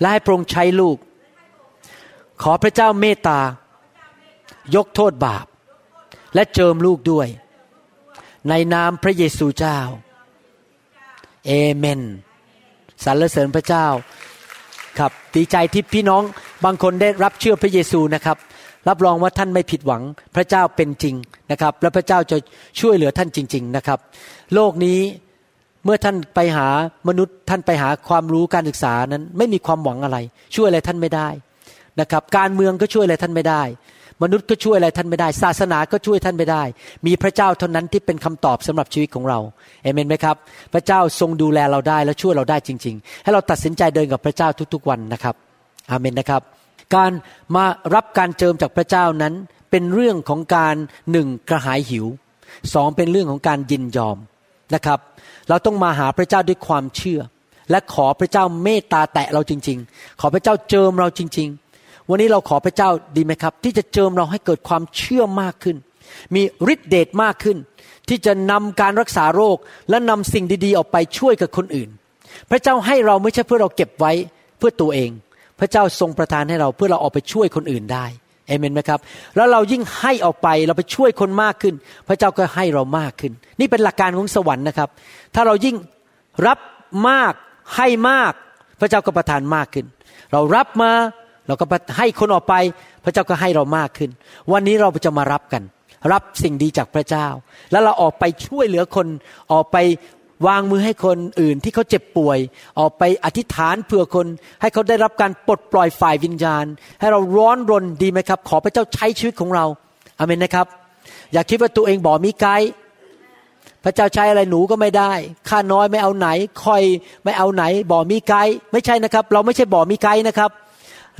[SPEAKER 3] และให้พระองค์ใช้ลูก ขอพระเจ้าเมตตายกโทษบาป และเจิมลูกด้วย ในนามพระเยซูเจ้า เอเมนสรรเสริญพระเจ้าครับดีใจที่พี่น้องบางคนได้รับเชื่อพระเยซูนะครับ รับรองว่าท่านไม่ผิดหวังพระเจ้าเป็นจริงนะครับ และพระเจ้าจะช่วยเหลือท่านจริง ๆนะครับ โลกนี้เมื่อท่านไปหามนุษย์ท่านไปหาความรู้การศึกษานั้น ไม่มีความหวังอะไร ช่วยอะไรท่านไม่ได้นะครับ การเมืองก็ช่วยอะไรท่านไม่ได้ มนุษย์ก็ช่วยอะไรท่านไม่ได้ ศาสนาก็ช่วยท่านไม่ได้ มีพระเจ้าเท่านั้นที่เป็นคำตอบสำหรับชีวิตของเราเอเมนไหมครับ พระเจ้าทรงดูแลเราได้และช่วยเราได้จริง ๆ ให้เราตัดสินใจเดินกับพระเจ้าทุกๆวันนะครับอาเมนนะครับ การมารับการเจิมจากพระเจ้านั้น เป็นเรื่องของการหนึ่งกระหายหิวสองเป็นเรื่องของการยินยอมนะครับ เราต้องมาหาพระเจ้าด้วยความเชื่อ และขอพระเจ้าเมตตาแตะเราจริง ๆ ขอพระเจ้าเจิมเราจริง ๆ วันนี้เราขอพระเจ้าดีไหมครับ ที่จะเจิมเราให้เกิดความเชื่อมากขึ้น มีฤทธิเดชมากขึ้น ที่จะนำการรักษาโรคและนำสิ่งดีๆ ออกไปช่วยกับคนอื่น พระเจ้าให้เราไม่ใช่เพื่อเราเก็บไว้เพื่อตัวเอง พระเจ้าทรงประทานให้เราเพื่อเราออกไปช่วยคนอื่นได้เอเมนไหมครับแล้วเรายิ่งให้ออกไปเราไปช่วยคนมากขึ้น พระเจ้าก็ให้เรามากขึ้น นี่เป็นหลักการของสวรรค์นะครับ ถ้าเรายิ่งรับมากให้มาก พระเจ้าก็ประทานมากขึ้น เรารับมาเราก็ให้คนออกไป พระเจ้าก็ให้เรามากขึ้น วันนี้เราจะมารับกัน รับสิ่งดีจากพระเจ้า แล้วเราออกไปช่วยเหลือคนออกไป วางมือให้คนอื่นที่เขาเจ็บป่วย ออกไปอธิษฐานเพื่อคน ให้เขาได้รับการปลดปล่อยฝ่ายวิญญาณ ให้เราร้อนรนดีไหมครับ ขอพระเจ้าใช้ชีวิตของเราอเมนนะครับ อย่าคิดว่าตัวเองบ่มีไกด์พระเจ้าใช้อะไรหนูก็ไม่ได้ข้าน้อยไม่เอาไหนคอยไม่เอาไหน บ่มีไกด์ไม่ใช่นะครับ เราไม่ใช่บ่มีไกด์นะครับ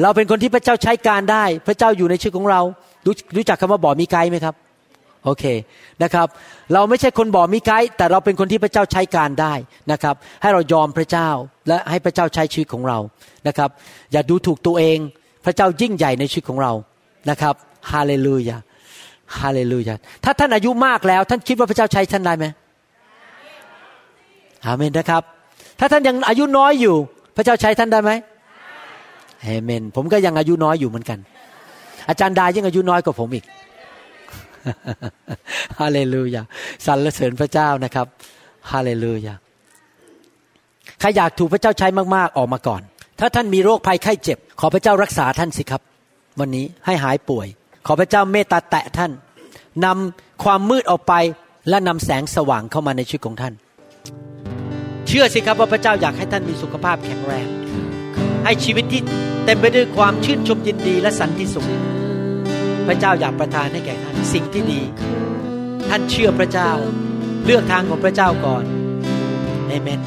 [SPEAKER 3] เราเป็นคนที่พระเจ้าใช้การได้ พระเจ้าอยู่ในชีวิตของเรา รู้รู้จักคำว่าบ่มีไกด์ไหมครับ โอเคนะครับ เราไม่ใช่คนบ่มีไกด์แต่เราเป็นคนที่พระเจ้าใช้การได้นะครับ ให้เรายอมพระเจ้าและให้พระเจ้าใช้ชีวิตของเรานะครับ อย่าดูถูกตัวเอง พระเจ้ายิ่งใหญ่ในชีวิตของเรานะครับฮาเลลูยาฮาเลลูยาถ้าท่านอายุมากแล้ว ท่านคิดว่าพระเจ้าใช้ท่านได้ไหมอาเมนนะครับ ถ้าท่านยังอายุน้อยอยู่ พระเจ้าใช้ท่านได้ไหมเอเมน ผมก็ยังอายุน้อยอยู่เหมือนกัน อาจารย์ดายังอายุน้อยกว่าผมอีก ฮาเลลูยาสรรเสริญพระเจ้านะครับฮาเลลูยาใครอยากถูกพระเจ้าใช้มากๆออกมาก่อน ถ้าท่านมีโรคภัยไข้เจ็บ ขอพระเจ้ารักษาท่านสิครับ วันนี้ให้หายป่วย ขอพระเจ้าเมตตาแตะท่านนำความมืดออกไปและนำแสงสว่างเข้ามาในชีวิตของท่าน เชื่อสิครับว่าพระเจ้าอยากให้ท่านมีสุขภาพแข็งแรง ให้ชีวิตที่เต็มไปด้วยความชื่นชมยินดีและสันติสุข พระเจ้าอยากประทานให้แก่ท่านสิ่งที่ดี ท่านเชื่อพระเจ้า เลือกทางของพระเจ้าก่อนเอเมน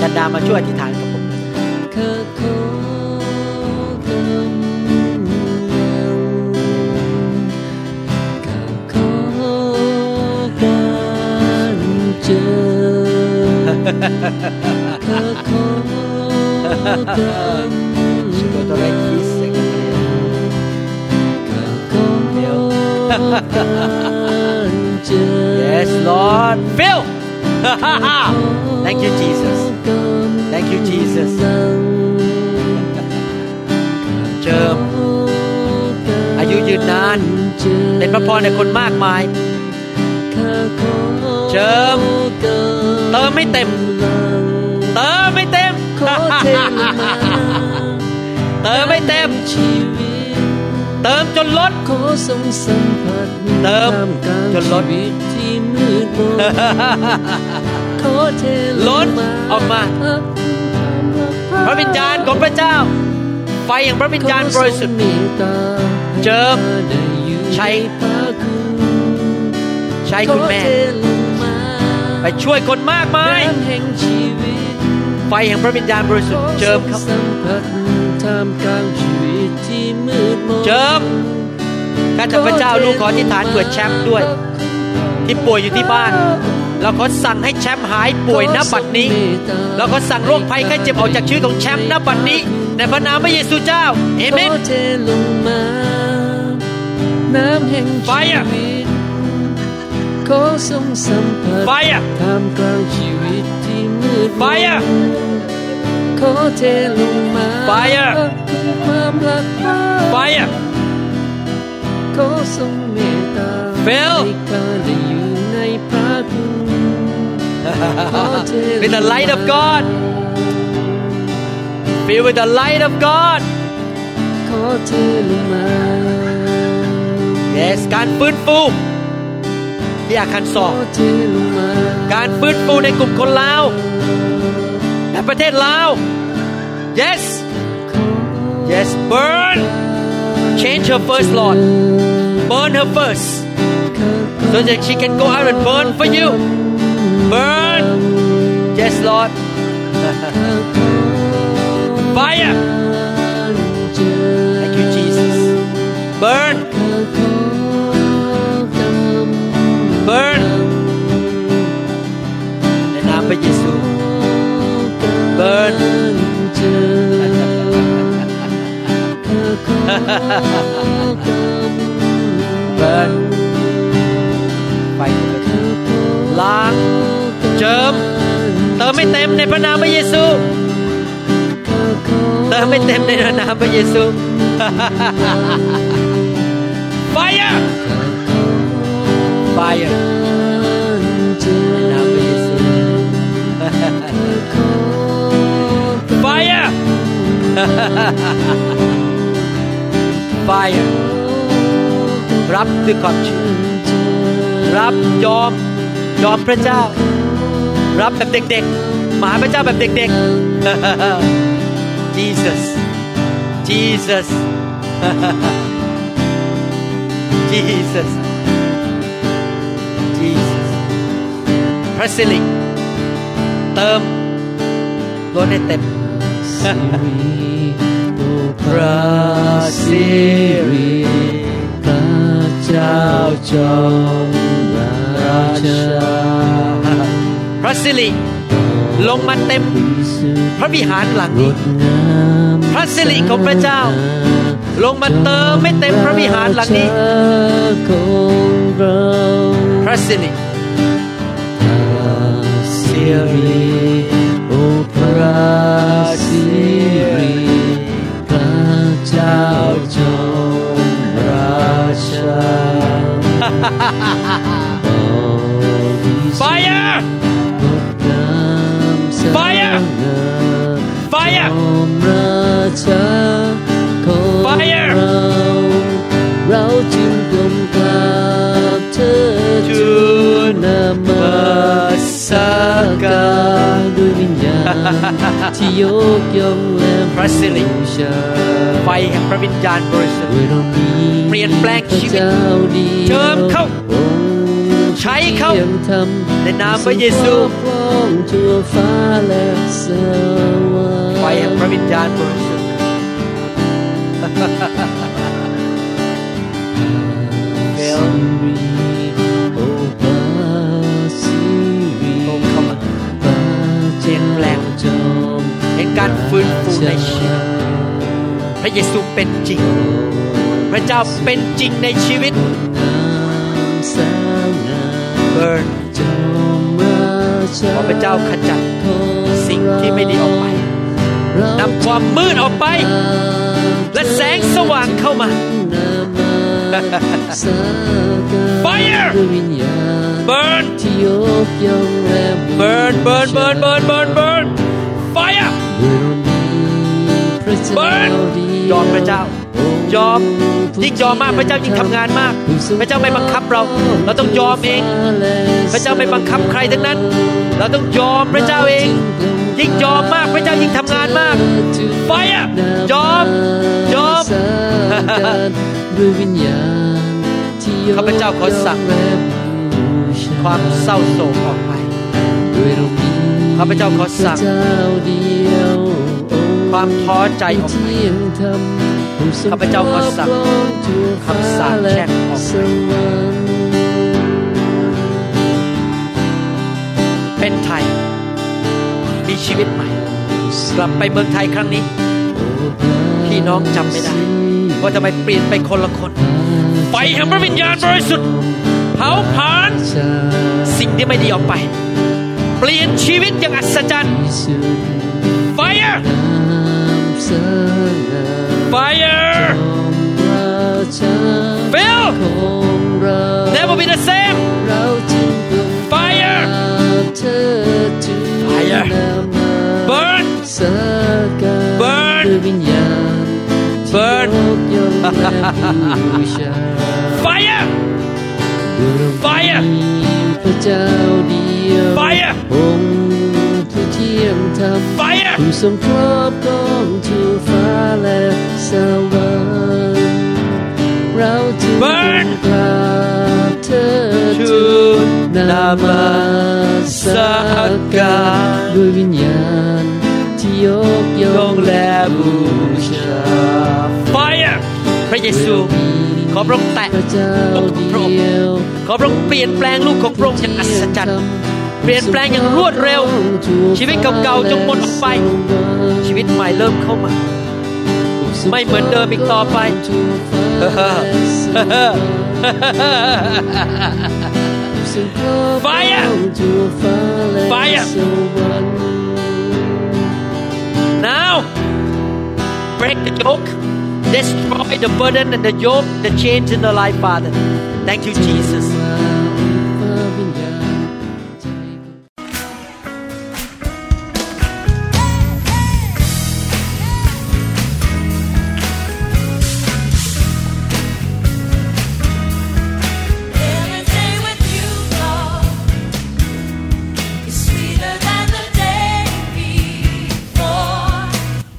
[SPEAKER 3] จันดามาช่วยอธิษฐานกับผม
[SPEAKER 4] เจอ การ
[SPEAKER 3] ชิโกโตเรคิสเซกันเรีย
[SPEAKER 4] ข้าขอการเจอ
[SPEAKER 3] Yes Lord fill Thank you Jesus Thank you Jesus เจิมอายุยืนนาน เป็นพระพรในคนมากมาย เจิมเติมไม่เต็ม เท
[SPEAKER 4] ลงมา
[SPEAKER 3] เติมไม่เต็ม
[SPEAKER 4] ชีวิต
[SPEAKER 3] เติมจนล้น
[SPEAKER 4] ขอทรงสัมผัส
[SPEAKER 3] เติม
[SPEAKER 4] ท่ากลาง
[SPEAKER 3] จนล้น
[SPEAKER 4] ชีวิตที่มืดมนขอเท
[SPEAKER 3] ล้นออกมา พระวิญญาณของพระเจ้า ไฟแห่งพระวิญญาณบริสุทธิ์เจิมใช้ใช้คุณแม่ ไปช่วยคนมากมาย
[SPEAKER 4] น้ำแห่งชีวิต
[SPEAKER 3] ไฟแห่งพระวิญญาณบริสุทธิ์เจิมเขา
[SPEAKER 4] สัมผัสท่ามกลางชีวิตที่มืดมน
[SPEAKER 3] เจิมข้าแต่พระเจ้าลูกขออธิษฐานเผื่อแชมป์ด้วย ที่ป่วยอยู่ที่บ้านเราขอสั่งให้แชมป์หายป่วยณบัดนี้เราขอสั่งโรคภัยไข้เจ็บออกจากชีวิตของแชมป์ณบัดนี้ ในพระนามพระเยซูเจ้าเอเมน
[SPEAKER 4] ขอเทลงมาน้ำแห่ง
[SPEAKER 3] ไฟ
[SPEAKER 4] ชี
[SPEAKER 3] อะ
[SPEAKER 4] วิตขอทรงสัมผัส
[SPEAKER 3] ไฟอะ
[SPEAKER 4] ท่ามกลางชีวิตที่มืดมน
[SPEAKER 3] ไฟอะ
[SPEAKER 4] ขอเทลงมา
[SPEAKER 3] ไฟอะ
[SPEAKER 4] คุณความรัก
[SPEAKER 3] ไฟอะ
[SPEAKER 4] ขอทรงเมตตา
[SPEAKER 3] Phil
[SPEAKER 4] ให้ข้าได้อยู่ในพระคุณ
[SPEAKER 3] with the light of God filled with the light of God
[SPEAKER 4] ขอเทลงมา
[SPEAKER 3] yes การฟื้นฟูที่อาคารส
[SPEAKER 4] ข
[SPEAKER 3] อ
[SPEAKER 4] องเทลงมา
[SPEAKER 3] การฟื้นฟูในกลุ่มคนลาวใน ประเทศลาว yes yes burn change her first Lord burn her first so that she can go out and burn for you burn yes Lord *laughs* fire thank you Jesus burn burn มไม่เต็มในพระนามพระเยซู fire fire fire รับด้วยความเชื่อรับยอมยอมพระเจ้า รับแบบเด็กๆ มาหาพระเจ้าแบบเด็กๆ Jesus Jesus Jesus Jesus พระสิริเติมล้นให้เต็ม พระสิริพระเจ้าจอมราชาพระสิริลงมาเต็ม พระวิหารหลังนี้ พระสิริของพระเจ้า ลงมาเติมไม่เต็มพระวิหารหลังนี้ พระสิริสิพระสิริพระ เจ้าจอมราชา Fire Fire Fire
[SPEAKER 4] ไฟ
[SPEAKER 3] Fire
[SPEAKER 4] เราเราจึง
[SPEAKER 3] ทูล
[SPEAKER 4] นาม
[SPEAKER 3] มา
[SPEAKER 4] สการด้วยวิญญาณที่ยกย่องและ
[SPEAKER 3] พระสิริ
[SPEAKER 4] บูชา
[SPEAKER 3] ไฟแห่งพระวิญญาณบริสุทธิ์
[SPEAKER 4] ด้วยเรานี้
[SPEAKER 3] เปลี่ยนแปลงชีวิต
[SPEAKER 4] พระเจ้าดี
[SPEAKER 3] เจิมเข้า
[SPEAKER 4] องค์
[SPEAKER 3] ใช้เข้า
[SPEAKER 4] ที่ยังทำ
[SPEAKER 3] ในนามพระเยซู
[SPEAKER 4] ครอบครองทั่วฟ้าและสวรรค์
[SPEAKER 3] ไฟแห่งพระวิญญาณบริสุทธิ์
[SPEAKER 4] ริโอพระสิริ
[SPEAKER 3] โอ้เข้ามา
[SPEAKER 4] พระ
[SPEAKER 3] การฟื้นฟูในชีวิต พระเยซูเป็นจริง พระเจ้าเป็นจริงในชีวิต burn ขอพระเจ้าขจัดสิ่งที่ไม่ดีออกไปนำความมืดออกไป และแสงสว่างเข้ามา Fire burn
[SPEAKER 4] ที่ยกย่องและบู
[SPEAKER 3] burn burn burn burn burn burn fire
[SPEAKER 4] พระเจ้า
[SPEAKER 3] burn
[SPEAKER 4] เดีวย
[SPEAKER 3] อมพระเจ้ายอมยิ่งยอมมากพระเจ้ายิ่งทำงานมาก พระเจ้าไม่บังคับเรา เราต้องยอมเอง พระเจ้าไม่บังคับใครทั้งนั้น เราต้องยอมพระเจ้าเอง ยิ่งยอมมากพระเจ้ายิ่งทำงานมาก Fire ยอมยอม
[SPEAKER 4] ด้วยวิญญาณที่ยก
[SPEAKER 3] ข้าพเจ้าขอสั่ง
[SPEAKER 4] และบูช
[SPEAKER 3] ความเศร้าโศกออกไป
[SPEAKER 4] ด้วยเรามี
[SPEAKER 3] ข้าพเจ้าขอสั่ง
[SPEAKER 4] พระเจ้าเดียวองค์
[SPEAKER 3] ความท้อใจออกไป
[SPEAKER 4] เที่ยงธรรมผู้ทรง
[SPEAKER 3] ข้าพเจ้าขอสั่ง
[SPEAKER 4] ครอบครองทั่ว
[SPEAKER 3] คำสาปแช่งออกไป
[SPEAKER 4] สวรรค์
[SPEAKER 3] เป็นไทย มีชีวิตใหม่ กลับไปเมืองไทยครั้งนี้พี่น้องจำไม่ได้ ว่าทำไมเปลี่ยนไปคนละคน ไฟแห่งพระวิญญาณบริสุทธิ์เผาผลาญ สิ่งที่ไม่ดีออกไป เปลี่ยนชีวิตอย่างอัศจรรย์ Fire Fire Fill Never be the same Fire Fire Burn Burn Burn Fire Fire
[SPEAKER 4] พระเจ้าเดียว
[SPEAKER 3] Fire
[SPEAKER 4] องค์ผู้เที่ยงธรรม
[SPEAKER 3] Fire
[SPEAKER 4] ผู้ทรงครอบครองทั่วฟ้าและสวรรค์เราจึง
[SPEAKER 3] Burn
[SPEAKER 4] กราบเธอ
[SPEAKER 3] ทู
[SPEAKER 4] ทูล
[SPEAKER 3] น
[SPEAKER 4] นา
[SPEAKER 3] นา
[SPEAKER 4] มา
[SPEAKER 3] มา
[SPEAKER 4] ส
[SPEAKER 3] ส
[SPEAKER 4] กา
[SPEAKER 3] การ
[SPEAKER 4] ด้วยวิญญาณที่ยกย่
[SPEAKER 3] ย
[SPEAKER 4] อง
[SPEAKER 3] งและบูชา Fire พระเยซูขอ พระองค์แตะ
[SPEAKER 4] พระเจ้า
[SPEAKER 3] อกขอพระองค์
[SPEAKER 4] เดียว
[SPEAKER 3] ขอพระองค์เปลี่ยนแปลงลูกของพระองค์อย่างอัศจรรย์เปลี่ยนแปลงอย่างรวดเร็ว ชีวิตเก่าๆจงหมดออกไป ชีวิตใหม่เริ่มเข้ามา ไม่เหมือนเดิมอีกต่อไป Fire Fire Now break the yoke destroy the burden and the yoke the chains in their life Father Thank you Jesus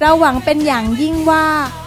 [SPEAKER 1] เราหวังเป็นอย่างยิ่งว่า